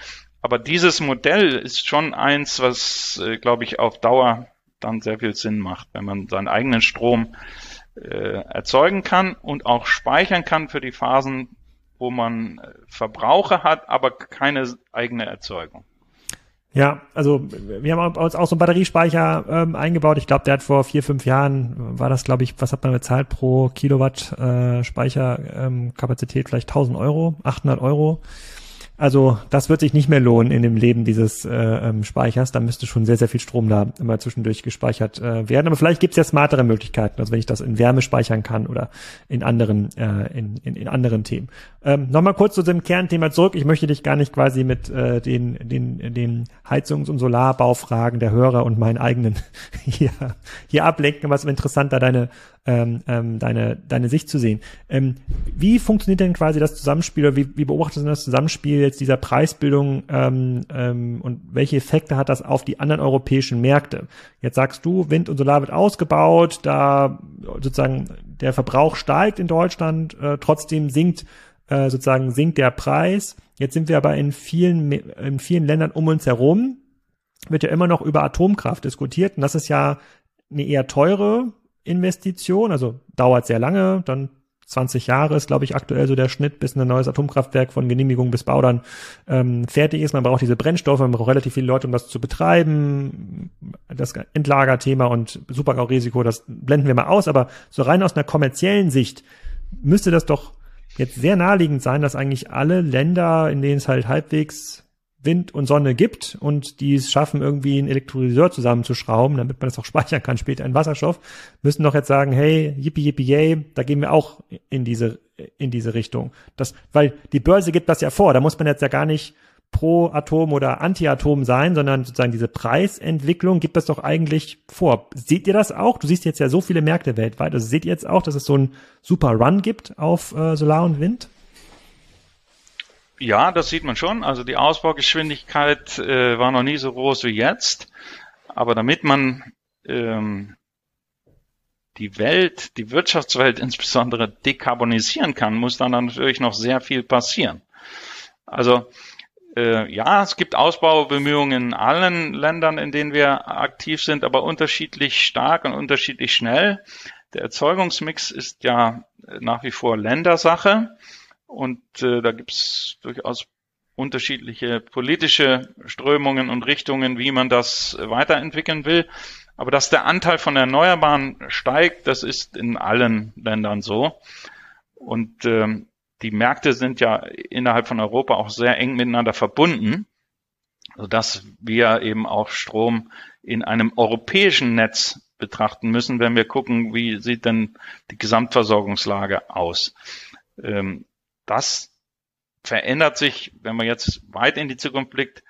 Aber dieses Modell ist schon eins, was, äh, glaube ich, auf Dauer dann sehr viel Sinn macht, wenn man seinen eigenen Strom äh, erzeugen kann und auch speichern kann für die Phasen, wo man äh, Verbraucher hat, aber keine eigene Erzeugung. Ja, also wir haben uns auch so einen Batteriespeicher ähm, eingebaut. Ich glaube, der hat vor vier, fünf Jahren, war das, glaube ich, was hat man bezahlt pro Kilowatt äh, Speicherkapazität? Ähm, Vielleicht 1000 Euro, 800 Euro. Also das wird sich nicht mehr lohnen in dem Leben dieses äh, ähm, Speichers. Da müsste schon sehr, sehr viel Strom da immer zwischendurch gespeichert äh, werden. Aber vielleicht gibt es ja smartere Möglichkeiten, also wenn ich das in Wärme speichern kann oder in anderen, äh, in, in, in anderen Themen. Ähm, Nochmal kurz zu dem Kernthema zurück. Ich möchte dich gar nicht quasi mit äh, den, den, den Heizungs- und Solarbaufragen der Hörer und meinen eigenen hier, hier ablenken, was interessant da deine ähm, ähm, deine, deine Sicht zu sehen. Ähm, wie funktioniert denn quasi das Zusammenspiel oder wie, wie beobachtest du das Zusammenspiel jetzt dieser Preisbildung ähm, ähm, und welche Effekte hat das auf die anderen europäischen Märkte? Jetzt sagst du, Wind und Solar wird ausgebaut, da sozusagen der Verbrauch steigt in Deutschland, äh, trotzdem sinkt äh, sozusagen sinkt der Preis. Jetzt sind wir aber in vielen in vielen Ländern um uns herum wird ja immer noch über Atomkraft diskutiert und das ist ja eine eher teure Investition, also dauert sehr lange, dann 20 Jahre ist, glaube ich, aktuell so der Schnitt, bis ein neues Atomkraftwerk von Genehmigung bis Bau dann ähm, fertig ist. Man braucht diese Brennstoffe, man braucht relativ viele Leute, um das zu betreiben. Das Endlagerthema und Supergau-Risiko, das blenden wir mal aus. Aber so rein aus einer kommerziellen Sicht müsste das doch jetzt sehr naheliegend sein, dass eigentlich alle Länder, in denen es halt halbwegs Wind und Sonne gibt und die es schaffen, irgendwie einen Elektrolyseur zusammenzuschrauben, damit man das auch speichern kann später in Wasserstoff, müssen doch jetzt sagen, hey, yippie, yippie, yay, da gehen wir auch in diese, in diese Richtung. Das, weil die Börse gibt das ja vor, da muss man jetzt ja gar nicht pro Atom oder Anti-Atom sein, sondern sozusagen diese Preisentwicklung gibt das doch eigentlich vor. Seht ihr das auch? Du siehst jetzt ja so viele Märkte weltweit. Also seht ihr jetzt auch, dass es so einen super Run gibt auf äh, Solar und Wind? Ja, das sieht man schon. Also die Ausbaugeschwindigkeit äh, war noch nie so groß wie jetzt. Aber damit man ähm, die Welt, die Wirtschaftswelt insbesondere dekarbonisieren kann, muss dann natürlich noch sehr viel passieren. Also äh, ja, es gibt Ausbaubemühungen in allen Ländern, in denen wir aktiv sind, aber unterschiedlich stark und unterschiedlich schnell. Der Erzeugungsmix ist ja nach wie vor Ländersache. Und äh, da gibt's durchaus unterschiedliche politische Strömungen und Richtungen, wie man das weiterentwickeln will. Aber dass der Anteil von Erneuerbaren steigt, das ist in allen Ländern so. Und ähm, die Märkte sind ja innerhalb von Europa auch sehr eng miteinander verbunden, sodass wir eben auch Strom in einem europäischen Netz betrachten müssen, wenn wir gucken, wie sieht denn die Gesamtversorgungslage aus. Ähm, das verändert sich, wenn man jetzt weit in die Zukunft blickt,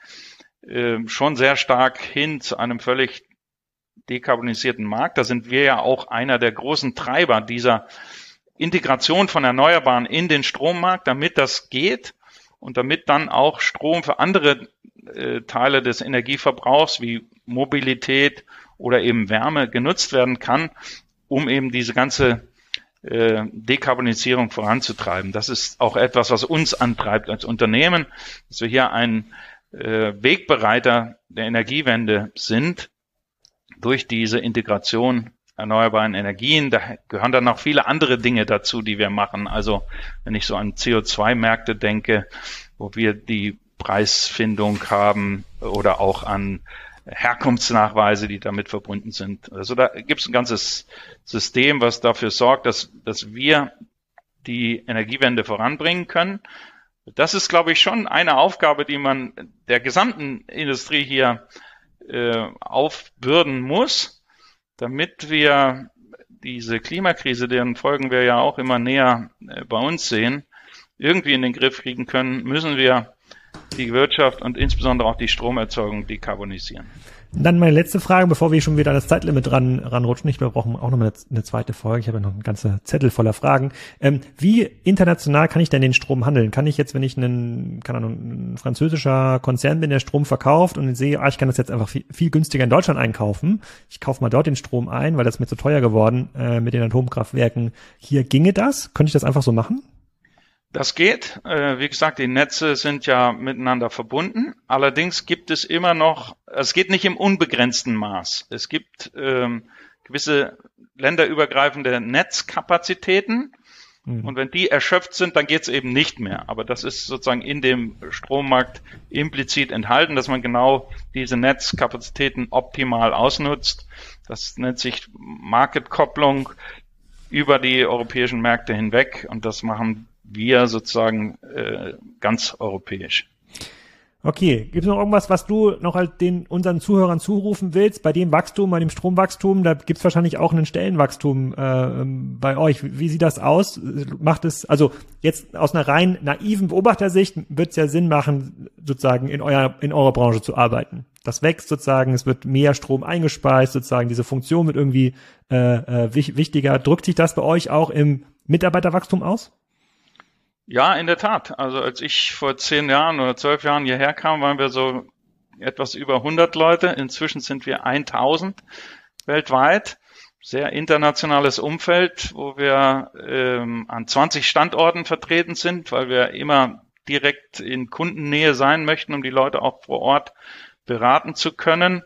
ähm, schon sehr stark hin zu einem völlig dekarbonisierten Markt. Da sind wir ja auch einer der großen Treiber dieser Integration von Erneuerbaren in den Strommarkt, damit das geht und damit dann auch Strom für andere äh, Teile des Energieverbrauchs wie Mobilität oder eben Wärme genutzt werden kann, um eben diese ganze äh, Dekarbonisierung voranzutreiben. Das ist auch etwas, was uns antreibt als Unternehmen, dass wir hier ein äh, Wegbereiter der Energiewende sind durch diese Integration erneuerbaren Energien. Da gehören dann noch viele andere Dinge dazu, die wir machen. Also wenn ich so an CO2-Märkte denke, wo wir die Preisfindung haben oder auch an Herkunftsnachweise, die damit verbunden sind. Also da gibt es ein ganzes System, was dafür sorgt, dass, dass wir die Energiewende voranbringen können. Das ist, glaube ich, schon eine Aufgabe, die man der gesamten Industrie hier äh, aufbürden muss, damit wir diese Klimakrise, deren Folgen wir ja auch immer näher äh, bei uns sehen, irgendwie in den Griff kriegen können, müssen wir die Wirtschaft und insbesondere auch die Stromerzeugung dekarbonisieren. Dann meine letzte Frage, bevor wir schon wieder an das Zeitlimit ran, ranrutschen. Ich glaube, brauchen auch noch eine, eine zweite Folge. Ich habe ja noch einen ganzen Zettel voller Fragen. Ähm, wie international kann ich denn den Strom handeln? Kann ich jetzt, wenn ich einen, keine Ahnung, ein französischer Konzern bin, der Strom verkauft und sehe, ah, ich kann das jetzt einfach viel, viel günstiger in Deutschland einkaufen. Ich kaufe mal dort den Strom ein, weil das mir zu teuer geworden äh, mit den Atomkraftwerken. Hier ginge das? Könnte ich das einfach so machen? Das geht. Äh, wie gesagt, die Netze sind ja miteinander verbunden. Allerdings gibt es immer noch, es geht nicht im unbegrenzten Maß. Es gibt ähm, gewisse länderübergreifende Netzkapazitäten. Mhm. Und wenn die erschöpft sind, dann geht es eben nicht mehr. Aber das ist sozusagen in dem Strommarkt implizit enthalten, dass man genau diese Netzkapazitäten optimal ausnutzt. Das nennt sich Marketkopplung über die europäischen Märkte hinweg. Und das machen wir sozusagen äh, ganz europäisch. Okay, gibt es noch irgendwas, was du noch halt den unseren Zuhörern zurufen willst? Bei dem Wachstum, bei dem Stromwachstum, da gibt es wahrscheinlich auch einen Stellenwachstum äh, bei euch. Wie, sieht das aus? Macht es, also jetzt aus einer rein naiven Beobachtersicht wird es ja Sinn machen, sozusagen in eurer in eurer Branche zu arbeiten. Das wächst sozusagen, es wird mehr Strom eingespeist, sozusagen diese Funktion wird irgendwie äh, äh, wichtiger. Drückt sich das bei euch auch im Mitarbeiterwachstum aus? Ja, in der Tat. Also als ich vor zehn Jahren oder zwölf Jahren hierher kam, waren wir so etwas über 100 Leute. Inzwischen sind wir 1000 weltweit. Sehr internationales Umfeld, wo wir ähm, an 20 Standorten vertreten sind, weil wir immer direkt in Kundennähe sein möchten, um die Leute auch vor Ort beraten zu können.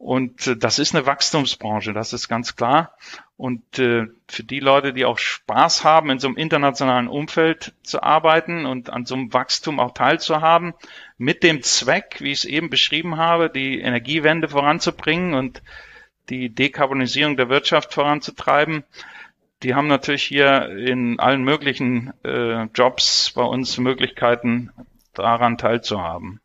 Und äh, das ist eine Wachstumsbranche, das ist ganz klar. Und äh, für die Leute, die auch Spaß haben, in so einem internationalen Umfeld zu arbeiten und an so einem Wachstum auch teilzuhaben, mit dem Zweck, wie ich es eben beschrieben habe, die Energiewende voranzubringen und die Dekarbonisierung der Wirtschaft voranzutreiben, die haben natürlich hier in allen möglichen äh, Jobs bei uns Möglichkeiten, daran teilzuhaben.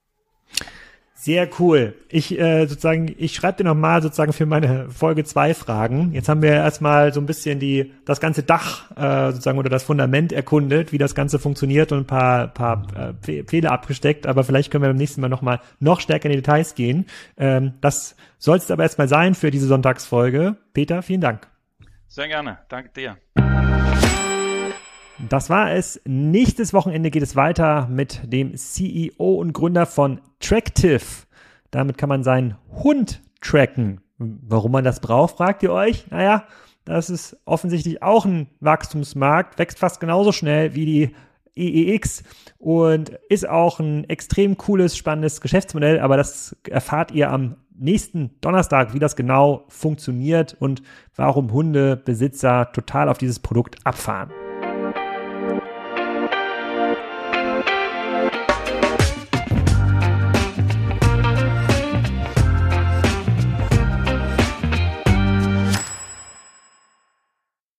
Sehr cool. Ich äh, sozusagen, ich schreibe dir nochmal sozusagen für meine Folge zwei Fragen. Jetzt haben wir erstmal so ein bisschen die das ganze Dach äh, sozusagen oder das Fundament erkundet, wie das Ganze funktioniert und ein paar, paar äh, Fehler abgesteckt. Aber vielleicht können wir beim nächsten Mal nochmal noch stärker in die Details gehen. Ähm, das soll es aber erstmal sein für diese Sonntagsfolge. Peter, vielen Dank. Sehr gerne. Danke dir. Das war es. Nächstes Wochenende geht es weiter mit dem CEO und Gründer von Tractive. Damit kann man seinen Hund tracken. Warum man das braucht, fragt ihr euch? Naja, das ist offensichtlich auch ein Wachstumsmarkt, wächst fast genauso schnell wie die EEX und ist auch ein extrem cooles, spannendes Geschäftsmodell, aber das erfahrt ihr am nächsten Donnerstag, wie das genau funktioniert und warum Hundebesitzer total auf dieses Produkt abfahren.